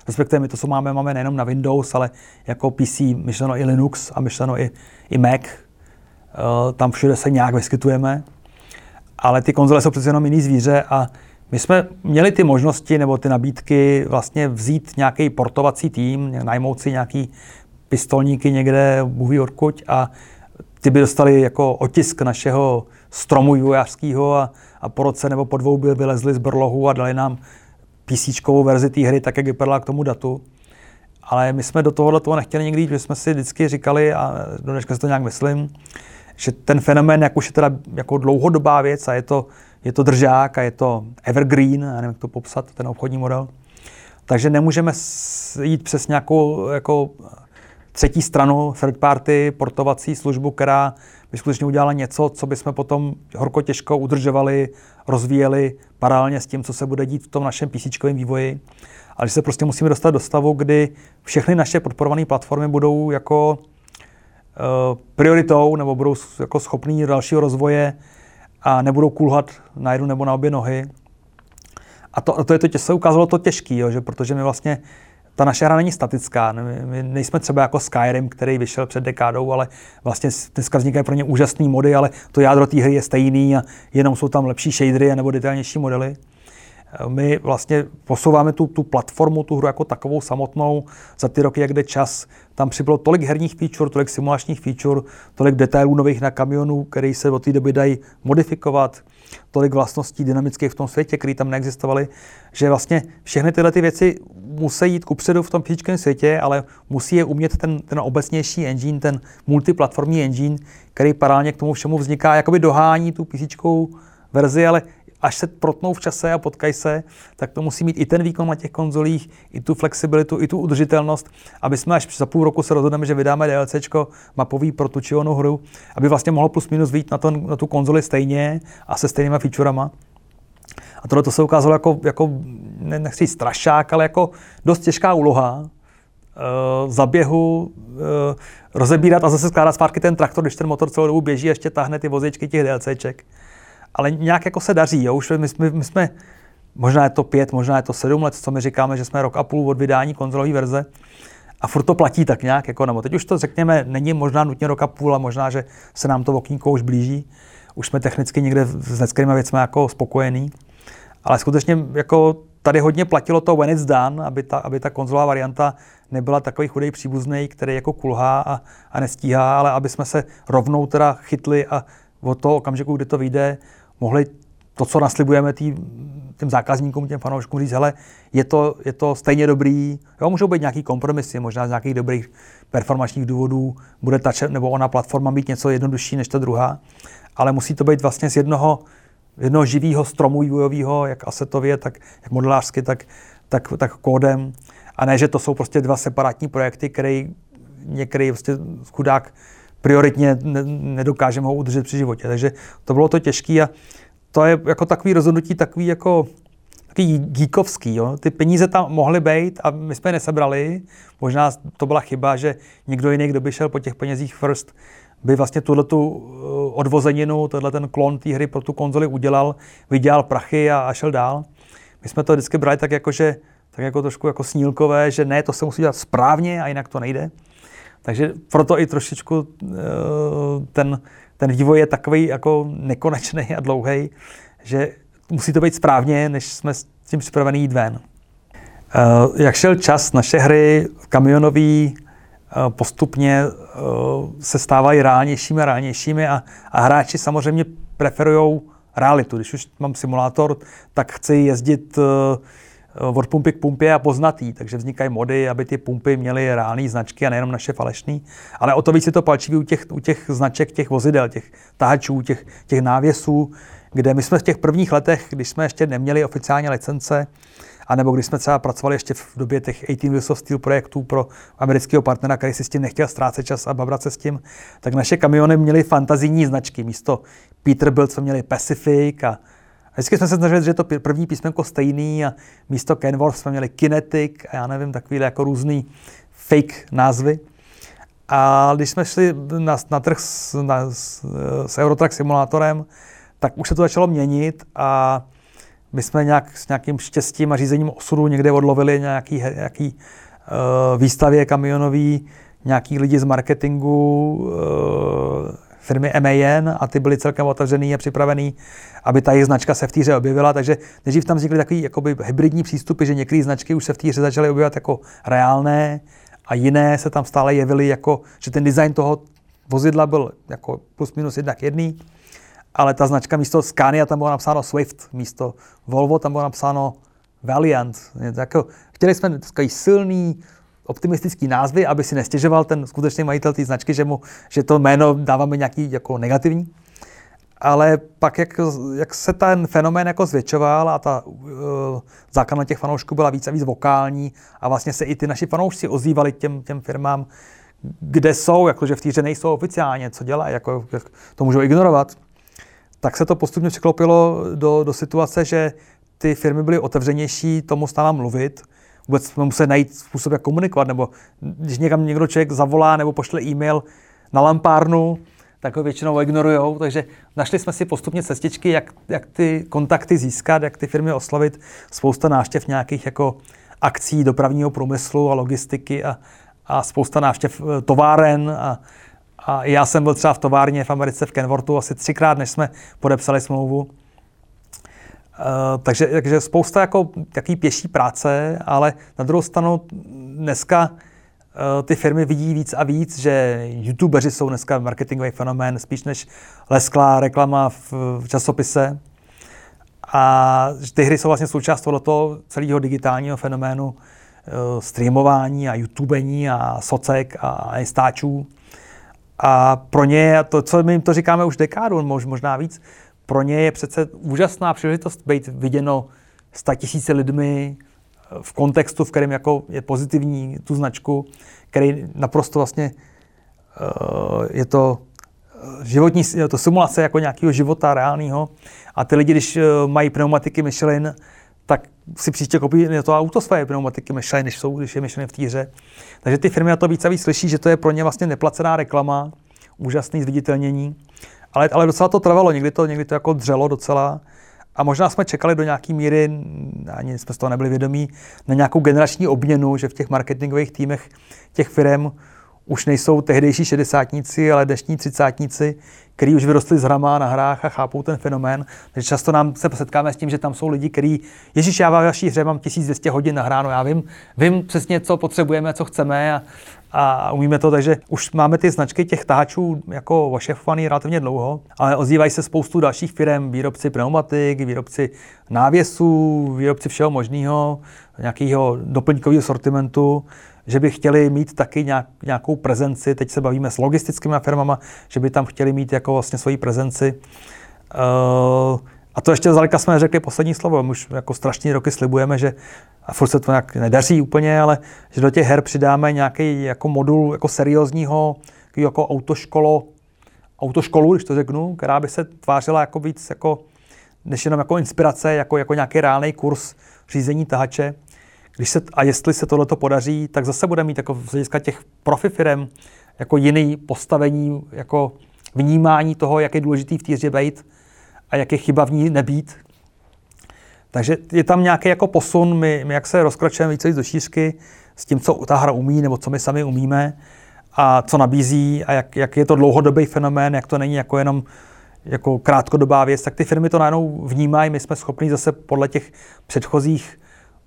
Respektive my to, co máme, máme nejenom na Windows, ale jako PC myšleno i Linux a myšleno i, i Mac. Uh, tam všude se nějak vyskytujeme. Ale ty konzole jsou přece jenom jiný zvíře a my jsme měli ty možnosti nebo ty nabídky vlastně vzít nějaký portovací tým, najmout si nějaký pistolníky někde, bůh odkud a ty by dostali jako otisk našeho stromu vývojářského a, a po roce nebo po dvou by vylezli z brlohu a dali nám PC verzi té hry, tak jak vypadala k tomu datu. Ale my jsme do tohohle toho nechtěli nikdy, že jsme si vždycky říkali, a do dneška si to nějak myslím, že ten fenomén, jak už je teda jako dlouhodobá věc a je to, je to držák a je to evergreen, já nevím, jak to popsat, ten obchodní model, takže nemůžeme jít přes nějakou jako třetí stranu, third party, portovací službu, která by skutečně udělala něco, co bychom potom horko těžko udržovali, rozvíjeli paralelně s tím, co se bude dít v tom našem PC vývoji. Ale že se prostě musíme dostat do stavu, kdy všechny naše podporované platformy budou jako uh, prioritou nebo budou jako schopný dalšího rozvoje a nebudou kulhat na jednu nebo na obě nohy. A to, a to je to, se ukázalo to těžký, že protože my vlastně ta naše hra není statická. My, nejsme třeba jako Skyrim, který vyšel před dekádou, ale vlastně dneska vznikají pro ně úžasné mody, ale to jádro té hry je stejný a jenom jsou tam lepší shadery nebo detailnější modely. My vlastně posouváme tu, tu platformu, tu hru jako takovou samotnou. Za ty roky, jak jde čas, tam přibylo tolik herních feature, tolik simulačních feature, tolik detailů nových na kamionu, které se od té doby dají modifikovat, tolik vlastností dynamických v tom světě, které tam neexistovaly, že vlastně všechny tyhle ty věci musí jít kupředu v tom fyzickém světě, ale musí je umět ten, ten obecnější engine, ten multiplatformní engine, který paralelně k tomu všemu vzniká, jakoby dohání tu PC verzi, ale až se protnou v čase a potkají se, tak to musí mít i ten výkon na těch konzolích, i tu flexibilitu, i tu udržitelnost, aby jsme až za půl roku se rozhodneme, že vydáme DLC mapový pro tu či hru, aby vlastně mohlo plus minus být na, to, na tu konzoli stejně a se stejnýma featurama. A tohle to se ukázalo jako, jako nechci strašák, ale jako dost těžká úloha, uh, zaběhu, uh, rozebírat a zase skládat zpátky ten traktor, když ten motor celou dobu běží a ještě tahne ty vozečky těch DLCček ale nějak jako se daří. Jo? Už my, my, my jsme, možná je to pět, možná je to sedm let, co my říkáme, že jsme rok a půl od vydání konzolové verze a furt to platí tak nějak, jako, nebo teď už to řekněme, není možná nutně rok a půl, a možná, že se nám to okýnko už blíží. Už jsme technicky někde s některými věcmi jako spokojení. Ale skutečně jako tady hodně platilo to when it's done, aby ta, aby ta konzolová varianta nebyla takový chudej příbuzný, který jako kulhá a, a nestíhá, ale aby jsme se rovnou teda chytli a od toho okamžiku, kdy to vyjde, mohli to, co naslibujeme tý, těm zákazníkům, těm fanouškům říct, hele, je to, je to stejně dobrý, jo, můžou být nějaký kompromisy, možná z nějakých dobrých performačních důvodů bude ta nebo ona platforma mít něco jednodušší než ta druhá, ale musí to být vlastně z jednoho, jednoho živého stromu vývojového, jak asetově, tak jak modelářsky, tak, tak, tak kódem. A ne, že to jsou prostě dva separátní projekty, který některý prostě chudák prioritně nedokážeme ho udržet při životě. Takže to bylo to těžké a to je jako takový rozhodnutí, takový jako takový geekovský. Jo? Ty peníze tam mohly být a my jsme je nesebrali. Možná to byla chyba, že někdo jiný, kdo by šel po těch penězích first, by vlastně tuhle tu eh, odvozeninu, tenhle ten klon té hry pro tu konzoli udělal, vydělal prachy a, a šel dál. My jsme to vždycky brali tak jako, že tak jako trošku jako snílkové, že ne, to se musí dělat správně a jinak to nejde. Takže proto i trošičku eh, ten, ten vývoj je takový jako nekonečný a dlouhý, že musí to být správně, než jsme s tím připravený jít ven. Eh, jak šel čas, naše hry kamionový eh, postupně se stávají reálnějšími a reálnějšími a, a hráči samozřejmě preferují realitu. Když už mám simulátor, tak chci jezdit Eh, od pumpy k pumpě a poznatý, takže vznikají mody, aby ty pumpy měly reální značky a nejenom naše falešné. Ale o to víc je to palčivý u těch, u těch značek, těch vozidel, těch tahačů, těch, těch návěsů, kde my jsme v těch prvních letech, když jsme ještě neměli oficiálně licence, anebo když jsme třeba pracovali ještě v době těch 18 Wheels of Steel projektů pro amerického partnera, který si s tím nechtěl ztrácet čas a babrat se s tím, tak naše kamiony měly fantazijní značky. Místo Peterbilt jsme měli Pacific a vždycky jsme se snažili, že to první písmenko stejný a místo Kenworth jsme měli Kinetic a já nevím, takový jako různý fake názvy. A když jsme šli na, na trh s, na, s, s Eurotrack simulátorem, tak už se to začalo měnit a my jsme nějak s nějakým štěstím a řízením osudu někde odlovili nějaký, nějaký uh, výstavě kamionový, nějaký lidi z marketingu, uh, firmy MAN a ty byly celkem otevřený a připravený, aby ta jejich značka se v týře objevila. Takže nejdřív tam vznikly takový jakoby hybridní přístupy, že některé značky už se v týře začaly objevovat jako reálné a jiné se tam stále jevily jako, že ten design toho vozidla byl jako plus minus jednak jedný, ale ta značka místo Scania tam bylo napsáno Swift, místo Volvo tam bylo napsáno Valiant. Jako, chtěli jsme takový silný, optimistický názvy, aby si nestěžoval ten skutečný majitel té značky, že, mu, že to jméno dáváme nějaký jako negativní. Ale pak, jak, jak se ten fenomén jako zvětšoval a ta uh, základna těch fanoušků byla víc a víc vokální a vlastně se i ty naši fanoušci ozývali těm, těm firmám, kde jsou, jakože v týře nejsou oficiálně, co dělají, jako, jak to můžou ignorovat, tak se to postupně překlopilo do, do situace, že ty firmy byly otevřenější tomu stále mluvit, vůbec jsme museli najít způsob, jak komunikovat, nebo když někam někdo člověk zavolá nebo pošle e-mail na lampárnu, tak ho většinou ignorují, takže našli jsme si postupně cestičky, jak, jak ty kontakty získat, jak ty firmy oslovit, spousta návštěv nějakých jako akcí dopravního průmyslu a logistiky a, a spousta návštěv eh, továren a, a já jsem byl třeba v továrně v Americe v Kenworthu asi třikrát, než jsme podepsali smlouvu. Uh, takže, takže spousta jako taký pěší práce, ale na druhou stranu dneska uh, ty firmy vidí víc a víc, že youtubeři jsou dneska marketingový fenomén, spíš než lesklá reklama v, v časopise. A ty hry jsou vlastně součást toho celého digitálního fenoménu uh, streamování a youtubení a socek a instáčů. A pro ně, to, co my jim to říkáme už dekádu, možná víc, pro ně je přece úžasná příležitost být viděno sta tisíce lidmi eh, v kontextu, v kterém jako je pozitivní tu značku, který naprosto vlastně uh, je to eh, životní, je to simulace jako nějakého života reálného. A ty lidi, když mají pneumatiky Michelin, si příště koupí to auto své pneumatiky Michelin, než jsou, když je Michelin v týře. Takže ty firmy na to víc a víc slyší, že to je pro ně vlastně neplacená reklama, úžasný zviditelnění ale, ale docela to trvalo, někdy to, někdy to jako dřelo docela. A možná jsme čekali do nějaké míry, ani jsme z toho nebyli vědomí, na nějakou generační obměnu, že v těch marketingových týmech těch firm už nejsou tehdejší šedesátníci, ale dnešní třicátníci, kteří už vyrostli z hrama na hrách a chápou ten fenomén. Takže často nám se setkáme s tím, že tam jsou lidi, kteří, Ježíš, já v vaší hře mám 1200 hodin nahráno, já vím, vím přesně, co potřebujeme, co chceme a, a umíme to, takže už máme ty značky těch táčů jako ošefovaný relativně dlouho, ale ozývají se spoustu dalších firm, výrobci pneumatik, výrobci návěsů, výrobci všeho možného, nějakého doplňkového sortimentu, že by chtěli mít taky nějak, nějakou prezenci, teď se bavíme s logistickými firmama, že by tam chtěli mít jako vlastně svoji prezenci. Uh, a to ještě zdaleka jsme řekli poslední slovo. My už jako strašně roky slibujeme, že a furt se to nějak nedaří úplně, ale že do těch her přidáme nějaký jako modul jako seriózního jako autoškolo, autoškolu, když to řeknu, která by se tvářila jako víc jako než jenom jako inspirace, jako, jako nějaký reálný kurz řízení tahače. Když se, a jestli se tohle podaří, tak zase bude mít jako z hlediska těch profi firm jako jiný postavení, jako vnímání toho, jak je důležitý v té hře být a jak je chyba v ní nebýt. Takže je tam nějaký jako posun, my, my jak se rozkračujeme více do šířky s tím, co ta hra umí, nebo co my sami umíme a co nabízí a jak, jak je to dlouhodobý fenomén, jak to není jako jenom jako krátkodobá věc, tak ty firmy to najednou vnímají. My jsme schopni zase podle těch předchozích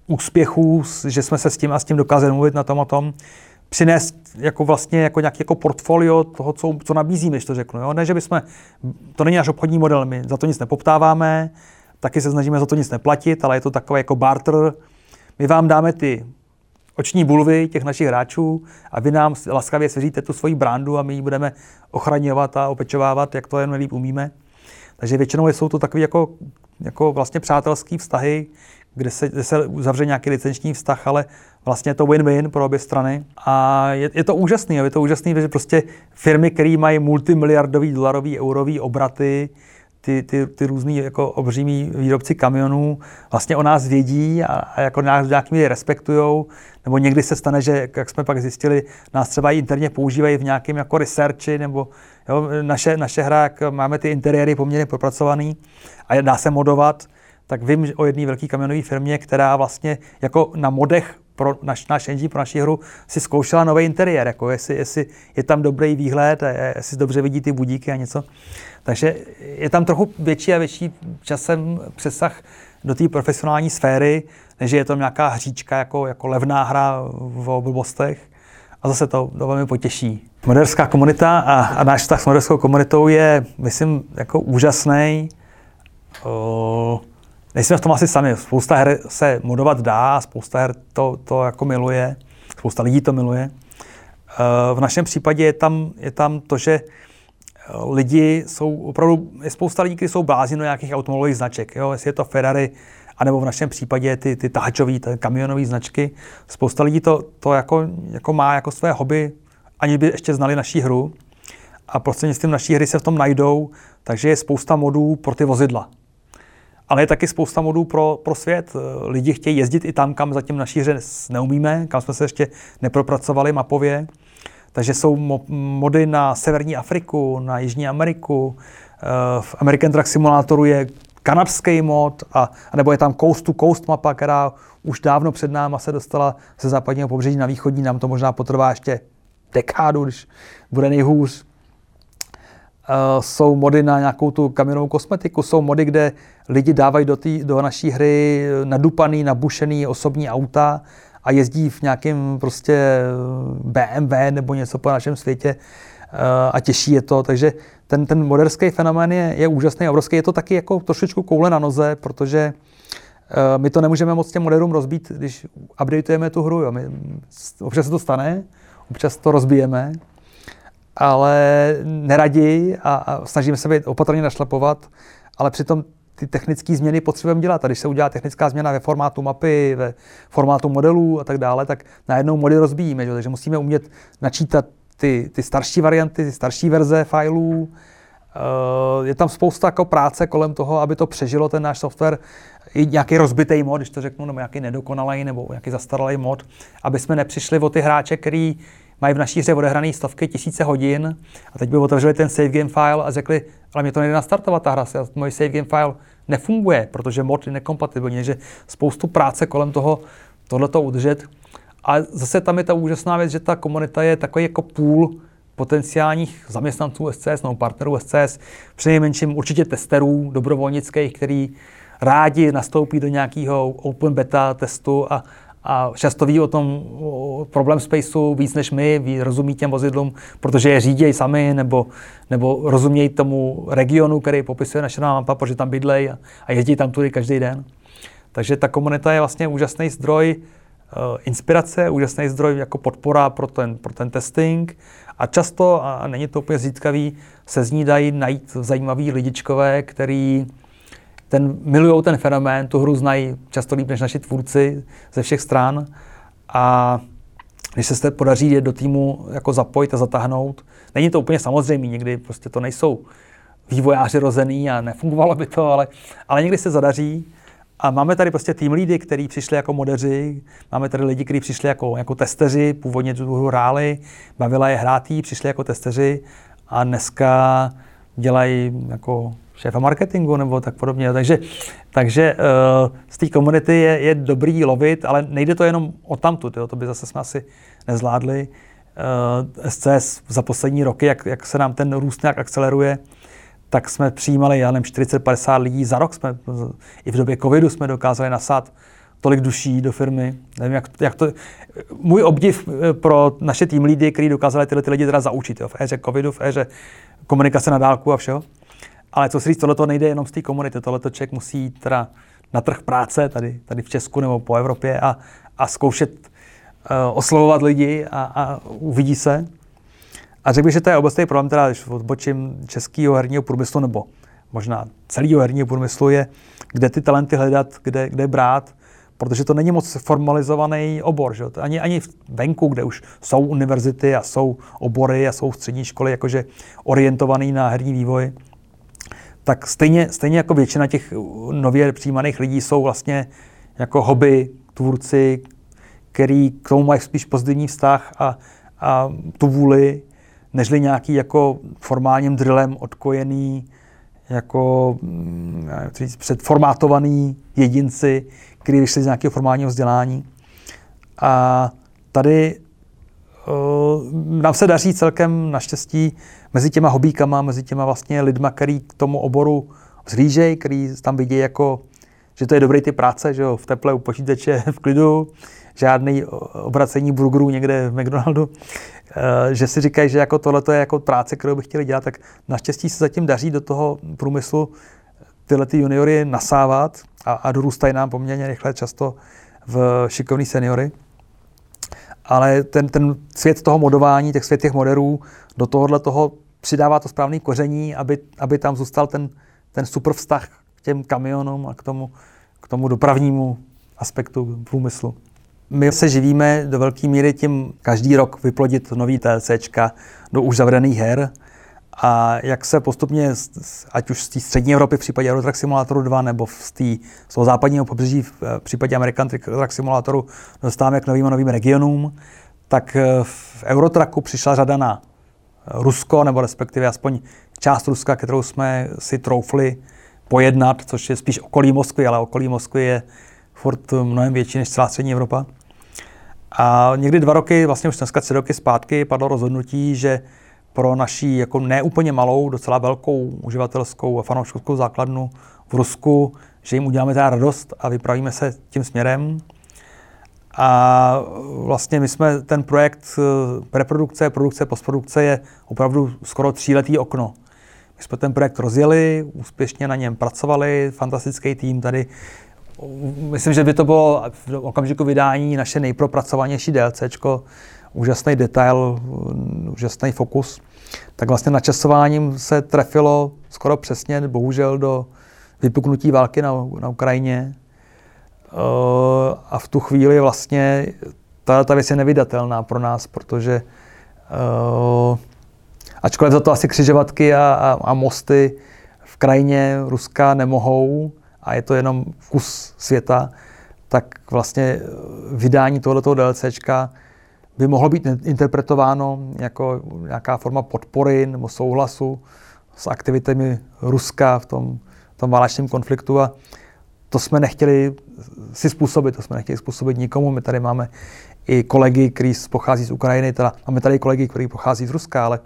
úspěchů, že jsme se s tím a s tím dokázali mluvit na tom a tom, přinést jako vlastně jako nějaký jako portfolio toho, co, co nabízíme, když to řeknu. Jo? Ne, že bychom, to není náš obchodní model, my za to nic nepoptáváme, taky se snažíme za to nic neplatit, ale je to takový jako barter. My vám dáme ty oční bulvy těch našich hráčů a vy nám laskavě svěříte tu svoji brandu a my ji budeme ochraňovat a opečovávat, jak to jen nejlíp umíme. Takže většinou jsou to takové jako, jako vlastně přátelské vztahy, kde se, kde se uzavře nějaký licenční vztah, ale vlastně je to win-win pro obě strany. A je, je to úžasný, je to úžasný, že prostě firmy, které mají multimiliardový, dolarový, eurový obraty, ty, ty, ty různý jako obřímí výrobci kamionů vlastně o nás vědí a, a jako nás v nějakým respektujou, nebo někdy se stane, že, jak jsme pak zjistili, nás třeba i interně používají v nějakém jako researchi, nebo jo, naše, naše hra, jak máme ty interiéry poměrně propracovaný a dá se modovat, tak vím o jedné velké kamionové firmě, která vlastně jako na modech pro naš, náš engine, pro naši hru, si zkoušela nový interiér, jako jestli, jestli je tam dobrý výhled, jestli dobře vidí ty budíky a něco. Takže je tam trochu větší a větší časem přesah do té profesionální sféry, než je to nějaká hříčka jako, jako levná hra v blbostech. A zase to, to velmi potěší. Moderská komunita a, a náš vztah s moderskou komunitou je, myslím, jako úžasný. Nejsme v tom asi sami. Spousta her se modovat dá, spousta her to, to jako miluje, spousta lidí to miluje. V našem případě je tam, je tam to, že lidi jsou opravdu, je spousta lidí, kteří jsou blázni nějakých automobilových značek. Jo? Jestli je to Ferrari, anebo v našem případě ty, ty tahačové, ty kamionové značky. Spousta lidí to, to jako, jako má jako své hobby, ani by ještě znali naší hru. A prostřednictvím naší hry se v tom najdou, takže je spousta modů pro ty vozidla. Ale je taky spousta modů pro, pro svět. Lidi chtějí jezdit i tam, kam zatím naší hře neumíme, kam jsme se ještě nepropracovali mapově. Takže jsou mody na Severní Afriku, na Jižní Ameriku. Eh, v American Truck Simulatoru je kanadský mod, a, a nebo je tam Coast to Coast mapa, která už dávno před náma se dostala ze západního pobřeží na východní. Nám to možná potrvá ještě dekádu, když bude nejhůř. Uh, jsou mody na nějakou tu kamionovou kosmetiku, jsou mody, kde lidi dávají do, tý, do naší hry nadupaný, nabušený osobní auta, a jezdí v nějakém prostě BMW nebo něco po našem světě eh, a těší je to. Takže ten, ten moderský fenomén je, je úžasný a obrovský. Je to taky jako trošičku koule na noze, protože eh, my to nemůžeme moc těm moderům rozbít, když updateujeme tu hru. Jo. My, občas se to stane, občas to rozbijeme, ale neradi a, a snažíme se být opatrně našlapovat, ale přitom ty technické změny potřebujeme dělat. A když se udělá technická změna ve formátu mapy, ve formátu modelů a tak dále, tak najednou modely rozbíjíme. Že? Takže musíme umět načítat ty, ty starší varianty, ty starší verze filů. Eh, je tam spousta jako práce kolem toho, aby to přežilo ten náš software, i nějaký rozbitý mod, když to řeknu, nebo nějaký nedokonalý, nebo nějaký zastaralý mod, aby jsme nepřišli o ty hráče, který mají v naší hře odehraný stovky, tisíce hodin a teď by otevřeli ten save game file a řekli, ale mě to nejde nastartovat ta hra, můj save game file nefunguje, protože mod je nekompatibilní, takže spoustu práce kolem toho tohleto udržet. A zase tam je ta úžasná věc, že ta komunita je takový jako půl potenciálních zaměstnanců SCS nebo partnerů SCS, přinejmenším určitě testerů dobrovolnických, který rádi nastoupí do nějakého open beta testu a, a často ví o tom o problém spaceu víc než my, ví, rozumí těm vozidlům, protože je řídějí sami, nebo, nebo rozumějí tomu regionu, který popisuje naše mapa, protože tam bydlej a, a jezdí tam tudy každý den. Takže ta komunita je vlastně úžasný zdroj uh, inspirace, úžasný zdroj jako podpora pro ten, pro ten testing a často, a není to úplně zítkavý, se z ní dají najít zajímavý lidičkové, který ten, milují ten fenomén, tu hru znají často líp než naši tvůrci ze všech stran a když se jste podaří je do týmu jako zapojit a zatáhnout, není to úplně samozřejmé, někdy prostě to nejsou vývojáři rozený a nefungovalo by to, ale, ale někdy se zadaří. A máme tady prostě tým lídy, kteří přišli jako modeři, máme tady lidi, kteří přišli jako, jako testeři, původně tu hru hráli, bavila je hrátí, přišli jako testeři a dneska dělají jako šéfa marketingu nebo tak podobně. Takže, takže uh, z té komunity je, je dobrý lovit, ale nejde to jenom o tamtu, to by zase jsme asi nezvládli. Uh, eh, SCS za poslední roky, jak, jak se nám ten růst nějak akceleruje, tak jsme přijímali, já nevím, 40-50 lidí za rok. Jsme, I v době covidu jsme dokázali nasát tolik duší do firmy. Nevím, jak, jak to... Můj obdiv eh, pro naše tým lídy, kteří dokázali tyhle ty lidi teda zaučit jo, v éře covidu, v éře komunikace na dálku a všeho. Ale co si říct, tohle nejde jenom z té komunity, tohle člověk musí teda na trh práce tady, tady v Česku nebo po Evropě a, a zkoušet uh, oslovovat lidi a, a uvidí se. A řekl bych, že to je obecný problém, teda, když odbočím českého herního průmyslu nebo možná celého herního průmyslu, je, kde ty talenty hledat, kde, kde brát, protože to není moc formalizovaný obor. Že? Ani, ani venku, kde už jsou univerzity a jsou obory a jsou střední školy jakože orientovaný na herní vývoj, tak stejně, stejně jako většina těch nově přijímaných lidí jsou vlastně jako hobby, tvůrci, který k tomu mají spíš pozitivní vztah a, a tu vůli, nežli nějaký jako formálním drillem odkojený, jako mm, říct, předformátovaný jedinci, kteří vyšli z nějakého formálního vzdělání. A tady nám se daří celkem naštěstí mezi těma hobíkama, mezi těma vlastně lidma, který k tomu oboru zhlížejí, který tam vidí jako, že to je dobrý ty práce, že jo, v teple u počítače, <laughs> v klidu, žádný obracení burgerů někde v McDonaldu, eh, že si říkají, že jako tohle je jako práce, kterou by chtěli dělat, tak naštěstí se zatím daří do toho průmyslu tyhle ty juniory nasávat a, a dorůstají nám poměrně rychle často v šikovný seniory. Ale ten, ten svět toho modování, těch svět těch moderů, do tohohle toho přidává to správné koření, aby, aby tam zůstal ten, ten super vztah k těm kamionům a k tomu, k tomu dopravnímu aspektu průmyslu. My se živíme do velké míry tím každý rok vyplodit nový TLCčka do už zavřených her. A jak se postupně, ať už z té střední Evropy v případě Eurotrack Simulatoru 2 nebo z, tý, z toho západního pobřeží v případě American Truck Simulatoru dostáváme k novým a novým regionům, tak v Eurotracku přišla řada na Rusko, nebo respektive aspoň část Ruska, kterou jsme si troufli pojednat, což je spíš okolí Moskvy, ale okolí Moskvy je furt mnohem větší než celá střední Evropa. A někdy dva roky, vlastně už dneska tři roky zpátky, padlo rozhodnutí, že pro naší jako neúplně malou, docela velkou uživatelskou a fanouškovskou základnu v Rusku, že jim uděláme teda radost a vypravíme se tím směrem. A vlastně my jsme ten projekt eh, preprodukce, produkce, postprodukce je opravdu skoro tříletý okno. My jsme ten projekt rozjeli, úspěšně na něm pracovali, fantastický tým tady myslím, že by to bylo v okamžiku vydání naše nejpropracovanější DLCčko, úžasný detail, úžasný fokus. Tak vlastně načasováním se trefilo skoro přesně, bohužel, do vypuknutí války na, na Ukrajině. Eh, a v tu chvíli vlastně ta, ta věc je nevydatelná pro nás, protože uh, ačkoliv za to asi křižovatky a, a, a mosty v krajině Ruska nemohou, a je to jenom kus světa, tak vlastně eh, vydání tohoto DLCčka by mohlo být interpretováno jako nějaká forma podpory nebo souhlasu s aktivitami Ruska v tom, tom válečném konfliktu a to jsme nechtěli si způsobit, to jsme nechtěli způsobit nikomu. My tady máme i kolegy, kteří pochází z Ukrajiny, teda máme tady kolegy, kteří pochází z Ruska, ale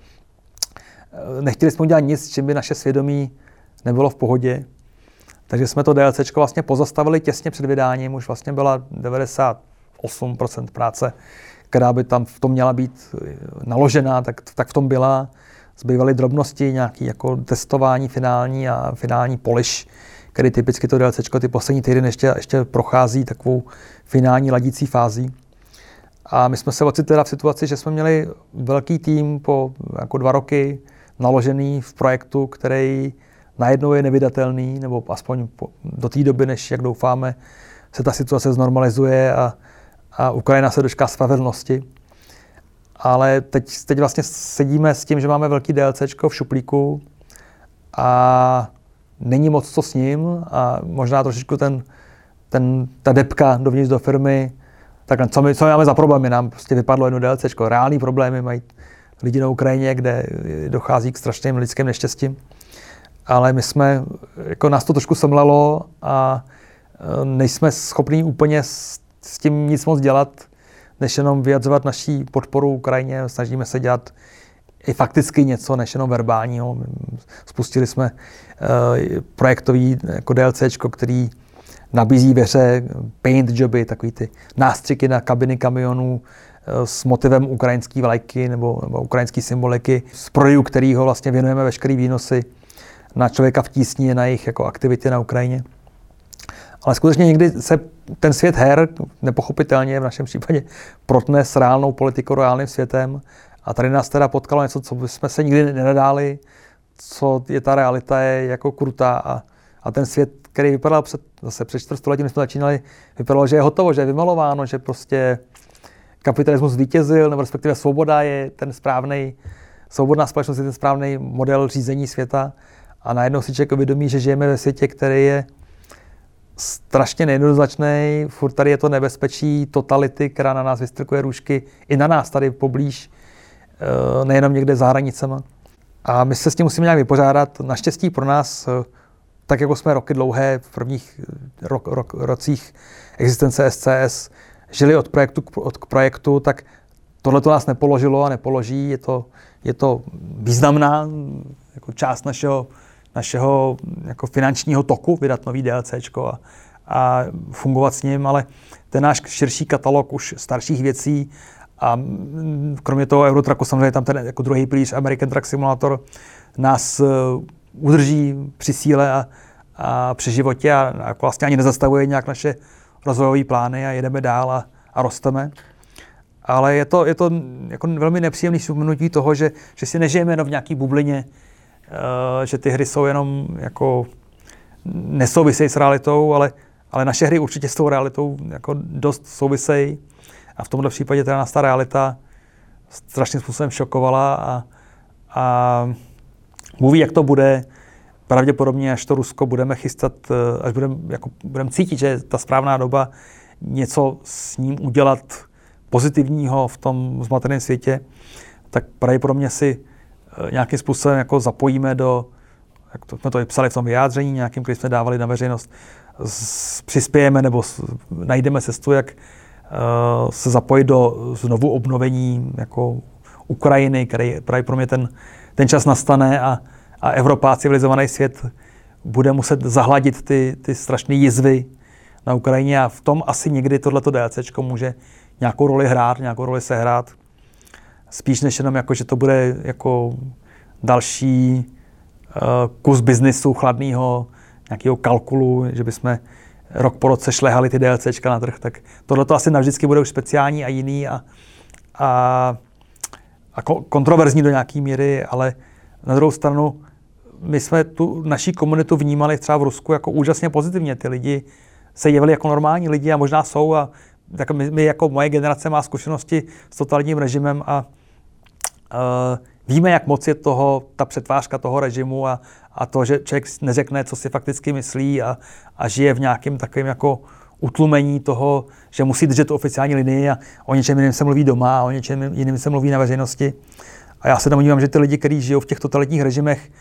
eh, nechtěli jsme udělat nic, čím by naše svědomí nebylo v pohodě. Takže jsme to DLC vlastně pozastavili těsně před vydáním, už vlastně byla 98% práce, která by tam v tom měla být eh, naložená, tak, tak v tom byla. Zbývaly drobnosti, nějaké jako testování finální a finální polish, který typicky to DLC ty poslední týdny ještě, ještě prochází takovou finální ladící fází. A my jsme se ocitli v situaci, že jsme měli velký tým po jako dva roky naložený v projektu, který najednou je nevydatelný, nebo aspoň po, do té doby, než, jak doufáme, se ta situace znormalizuje a, a Ukrajina se dočká spravedlnosti. Ale teď, teď vlastně sedíme s tím, že máme velký DLC v šuplíku a není moc co s ním a možná trošičku ten, ten, ta depka dovnitř do firmy, tak co my, co my máme za problémy? Nám prostě vypadlo jedno DLC, reální problémy mají lidi na Ukrajině, kde dochází k strašným lidským neštěstím. Ale my jsme, jako nás to trošku semlelo a e, nejsme schopni úplně s, s tím nic moc dělat, než jenom vyjadřovat naší podporu Ukrajině. Snažíme se dělat i fakticky něco, než jenom verbálního. Spustili jsme uh, projektový jako DLCčko, který nabízí ve hře paint joby, takový ty nástřiky na kabiny kamionů uh, s motivem ukrajinské vlajky nebo, nebo ukrajinské symboliky, z prodejů kterého vlastně věnujeme veškeré výnosy na člověka v tísni, na jejich jako aktivity na Ukrajině. Ale skutečně někdy se ten svět her, nepochopitelně v našem případě, protne s reálnou politikou, reálným světem. A tady nás teda potkalo něco, co jsme se nikdy nenadáli, co je ta realita, je jako krutá. A, a ten svět, který vypadal před, zase před čtvrtstoletím, jsme začínali, vypadalo, že je hotovo, že je vymalováno, že prostě kapitalismus zvítězil, nebo respektive svoboda je ten správný, svobodná společnost je ten správný model řízení světa. A najednou si člověk uvědomí, že žijeme ve světě, který je strašně nejednoznačný, furt tady je to nebezpečí totality, která na nás vystrkuje růžky, i na nás tady poblíž, Eh, nejenom někde za hranicema. A my se s tím musíme nějak vypořádat. Naštěstí pro nás, eh, tak jako jsme roky dlouhé v prvních eh, rok, rok, rocích existence SCS žili od projektu k, od k projektu, tak tohle to nás nepoložilo a nepoloží. Je to, je to významná jako část našeho, našeho jako finančního toku vydat nový DLCčko a, a fungovat s ním, ale ten náš širší katalog už starších věcí a kromě toho Eurotraku samozřejmě tam ten jako druhý pilíř American Truck Simulator nás uh, udrží při síle a, a při životě a, a vlastně ani nezastavuje nějak naše rozvojové plány a jedeme dál a, a rosteme. Ale je to, je to jako velmi nepříjemné vzpomenutí toho, že, že si nežijeme jenom v nějaké bublině, že ty hry jsou jenom jako nesouvisejí s realitou, ale, ale naše hry určitě s tou realitou jako dost souvisejí. A v tomto případě teda nás ta realita strašným způsobem šokovala a, a mluví, jak to bude. Pravděpodobně, až to Rusko budeme chystat, eh, až budeme jako, budem cítit, že je ta správná doba něco s ním udělat pozitivního v tom zmateném světě, tak pravděpodobně si eh, nějakým způsobem jako zapojíme do, jak to, jsme to psali v tom vyjádření nějakým, který jsme dávali na veřejnost, s, přispějeme nebo s, najdeme cestu, jak Eh, se zapojit do znovu obnovení jako Ukrajiny, který právě pro mě ten, ten čas nastane a, a Evropa, civilizovaný svět bude muset zahladit ty, ty strašné jizvy na Ukrajině a v tom asi někdy tohleto DLCčko může nějakou roli hrát, nějakou roli sehrát. Spíš než jenom jako, že to bude jako další uh, kus biznisu chladného, nějakého kalkulu, že bychom rok po roce šlehali ty DLCčka na trh, tak tohle to asi navždycky bude už speciální a jiný a, a, a kontroverzní do nějaké míry, ale na druhou stranu my jsme tu naší komunitu vnímali třeba v Rusku jako úžasně pozitivně. Ty lidi se jevili jako normální lidi a možná jsou a tak my, my jako moje generace má zkušenosti s totalitním režimem a víme, jak moc je toho, ta přetvářka toho režimu a, a to, že člověk neřekne, co si fakticky myslí a, a žije v nějakém takovém jako utlumení toho, že musí držet tu oficiální linii a o něčem jiném se mluví doma a o něčem jiném se mluví na veřejnosti. A já se domnívám, že ty lidi, kteří žijou v těch totalitních režimech,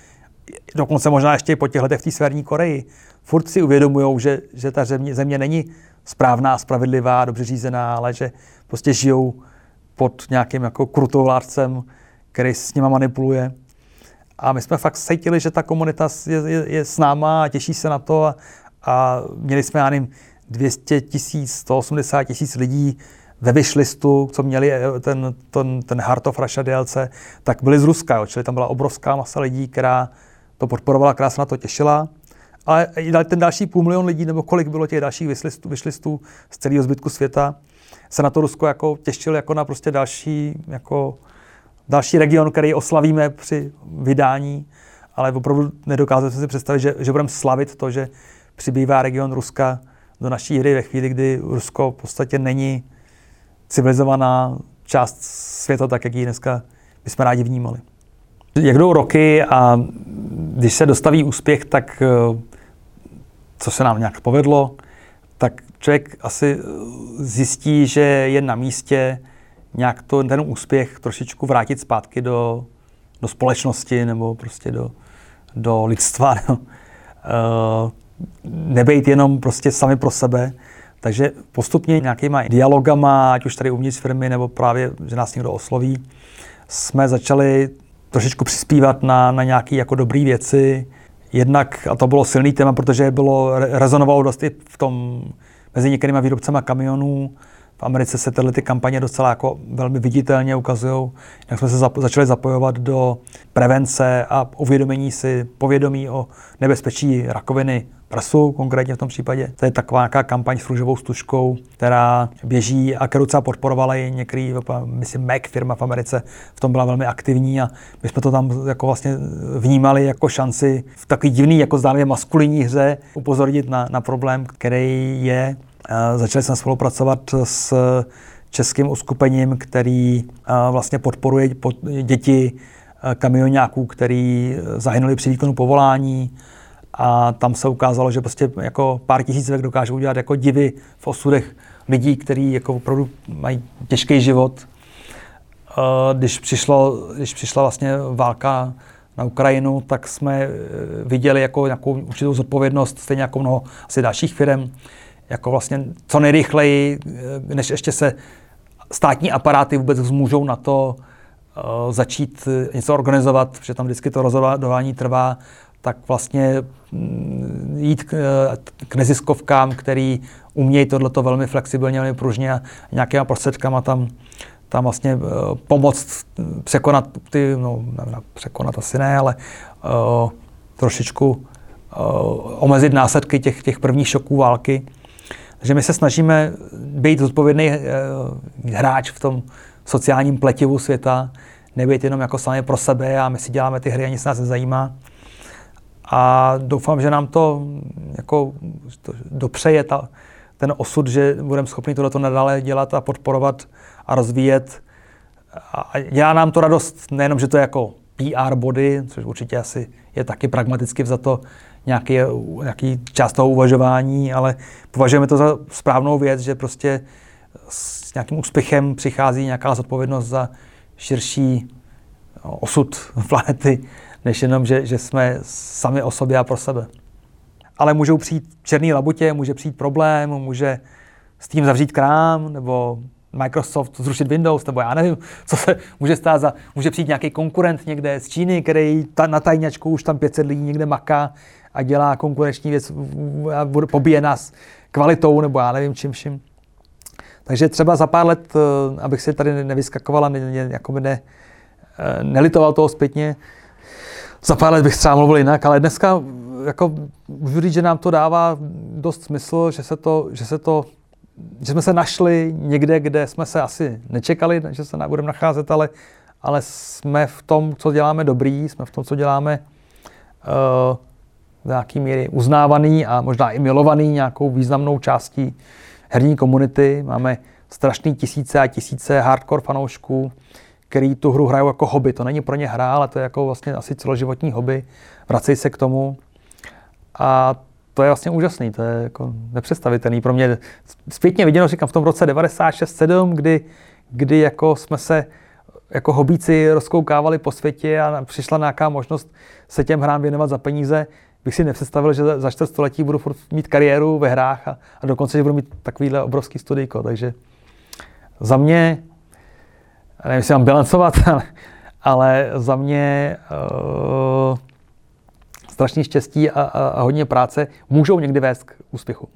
dokonce možná ještě po těch letech v té Severní Koreji, furt si uvědomují, že, že ta země, země není správná, spravedlivá, dobře řízená, ale že prostě žijou pod nějakým jako krutou vládcem, který s nima manipuluje. A my jsme fakt cítili, že ta komunita je, je, je s náma a těší se na to. A, a měli jsme, já nevím, 200 tisíc, 180 tisíc lidí ve wishlistu, co měli eh, ten, ten, ten Heart of Russia DLC, tak byli z Ruska, jo. čili tam byla obrovská masa lidí, která to podporovala, která se na to těšila. Ale ten další půl milion lidí, nebo kolik bylo těch dalších wishlistu, wishlistu z celého zbytku světa, se na to Rusko jako těšil jako na prostě další jako další region, který oslavíme při vydání, ale opravdu nedokázali jsme si představit, že, že budeme slavit to, že přibývá region Ruska do naší hry ve chvíli, kdy Rusko v podstatě není civilizovaná část světa, tak jak ji dneska bychom rádi vnímali. Jak jdou roky a když se dostaví úspěch, tak eh, co se nám nějak povedlo, tak člověk asi zjistí, že je na místě nějak to, ten úspěch trošičku vrátit zpátky do, do společnosti nebo prostě do, do lidstva. <laughs> No. Uh, nebejt jenom prostě sami pro sebe. Takže postupně nějakýma dialogama, ať už tady uvnitř firmy, nebo právě, že nás někdo osloví, jsme začali trošičku přispívat na, na nějaké jako dobré věci. Jednak, a to bylo silný téma, protože bylo, rezonovalo dost i v tom, mezi některými výrobcema kamionů, Americe se tyhle ty kampaně docela jako velmi viditelně ukazují, jak jsme se zap- začali zapojovat do prevence a uvědomění si povědomí o nebezpečí rakoviny prsu, konkrétně v tom případě. To je taková nějaká kampaň s růžovou stužkou, která běží a kterou třeba podporovala i některý, myslím, Mac firma v Americe, v tom byla velmi aktivní a my jsme to tam jako vlastně vnímali jako šanci v takový divný, jako zdánlivě maskulinní hře upozornit na, na problém, který je Začali jsme spolupracovat s českým uskupením, který vlastně podporuje děti kamionňáků, který zahynuli při výkonu povolání. A tam se ukázalo, že prostě jako pár tisícovek dokážou udělat jako divy v osudech lidí, kteří jako opravdu mají těžký život. Když, přišlo, když přišla vlastně válka na Ukrajinu, tak jsme viděli jako nějakou určitou zodpovědnost, stejně jako mnoho asi dalších firm, jako vlastně co nejrychleji, eh, než ještě se státní aparáty vůbec zmůžou na to uh, začít něco organizovat, protože tam vždycky to rozhodování trvá, tak vlastně mm, jít k, eh, k neziskovkám, který umějí tohleto velmi flexibilně, velmi pružně a nějakýma prostředkama tam, tam vlastně pomoct překonat ty, no překonat asi ne, ale uh, trošičku uh, omezit následky těch, těch prvních šoků války že my se snažíme být zodpovědný eh, hráč v tom sociálním pletivu světa, nebýt jenom jako sami pro sebe a my si děláme ty hry a nic nás nezajímá. A doufám, že nám to jako dopřeje ta, ten osud, že budeme schopni tohleto nadále dělat a podporovat a rozvíjet. A dělá nám to radost nejenom, že to je jako PR body, což určitě asi je taky pragmaticky vzato nějaký, nějaký část toho uvažování, ale považujeme to za správnou věc, že prostě s nějakým úspěchem přichází nějaká zodpovědnost za širší no, osud <laughs> planety, než jenom, že, že jsme sami o sobě a pro sebe. Ale můžou přijít černý labutě, může přijít problém, může s tím zavřít krám, nebo Microsoft zrušit Windows, nebo já nevím, <laughs> co se může stát za, může přijít nějaký konkurent někde z Číny, který ta, na tajňačku už tam 500 lidí někde maká a dělá konkurenční věc a pobije nás kvalitou nebo já nevím čím vším. Takže třeba za pár let, eh, abych si tady nevyskakoval a ne, ne, jako ne, eh, nelitoval toho zpětně, za pár let bych třeba mluvil jinak, ale dneska jako můžu říct, že nám to dává dost smysl, že se to, že se to že jsme se našli někde, kde jsme se asi nečekali, že se budeme nacházet, ale, ale jsme v tom, co děláme dobrý, jsme v tom, co děláme uh, nějaký míry uznávaný a možná i milovaný nějakou významnou částí herní komunity. Máme strašný tisíce a tisíce hardcore fanoušků, který tu hru hrajou jako hobby. To není pro ně hra, ale to je jako vlastně asi celoživotní hobby. Vracej se k tomu. A to je vlastně úžasný, to je jako nepředstavitelný pro mě. Zpětně viděno, říkám, v tom roce 96-7, kdy, kdy jako jsme se jako hobíci rozkoukávali po světě a přišla nějaká možnost se těm hrám věnovat za peníze, bych si nepředstavil, že za čtvrt století budu mít kariéru ve hrách a, a dokonce, že budu mít takovýhle obrovský studijko. Takže za mě, nevím, jestli mám bilancovat, <laughs> ale, ale za mě uh, strašně štěstí a, a, a hodně práce můžou někdy vést k úspěchu.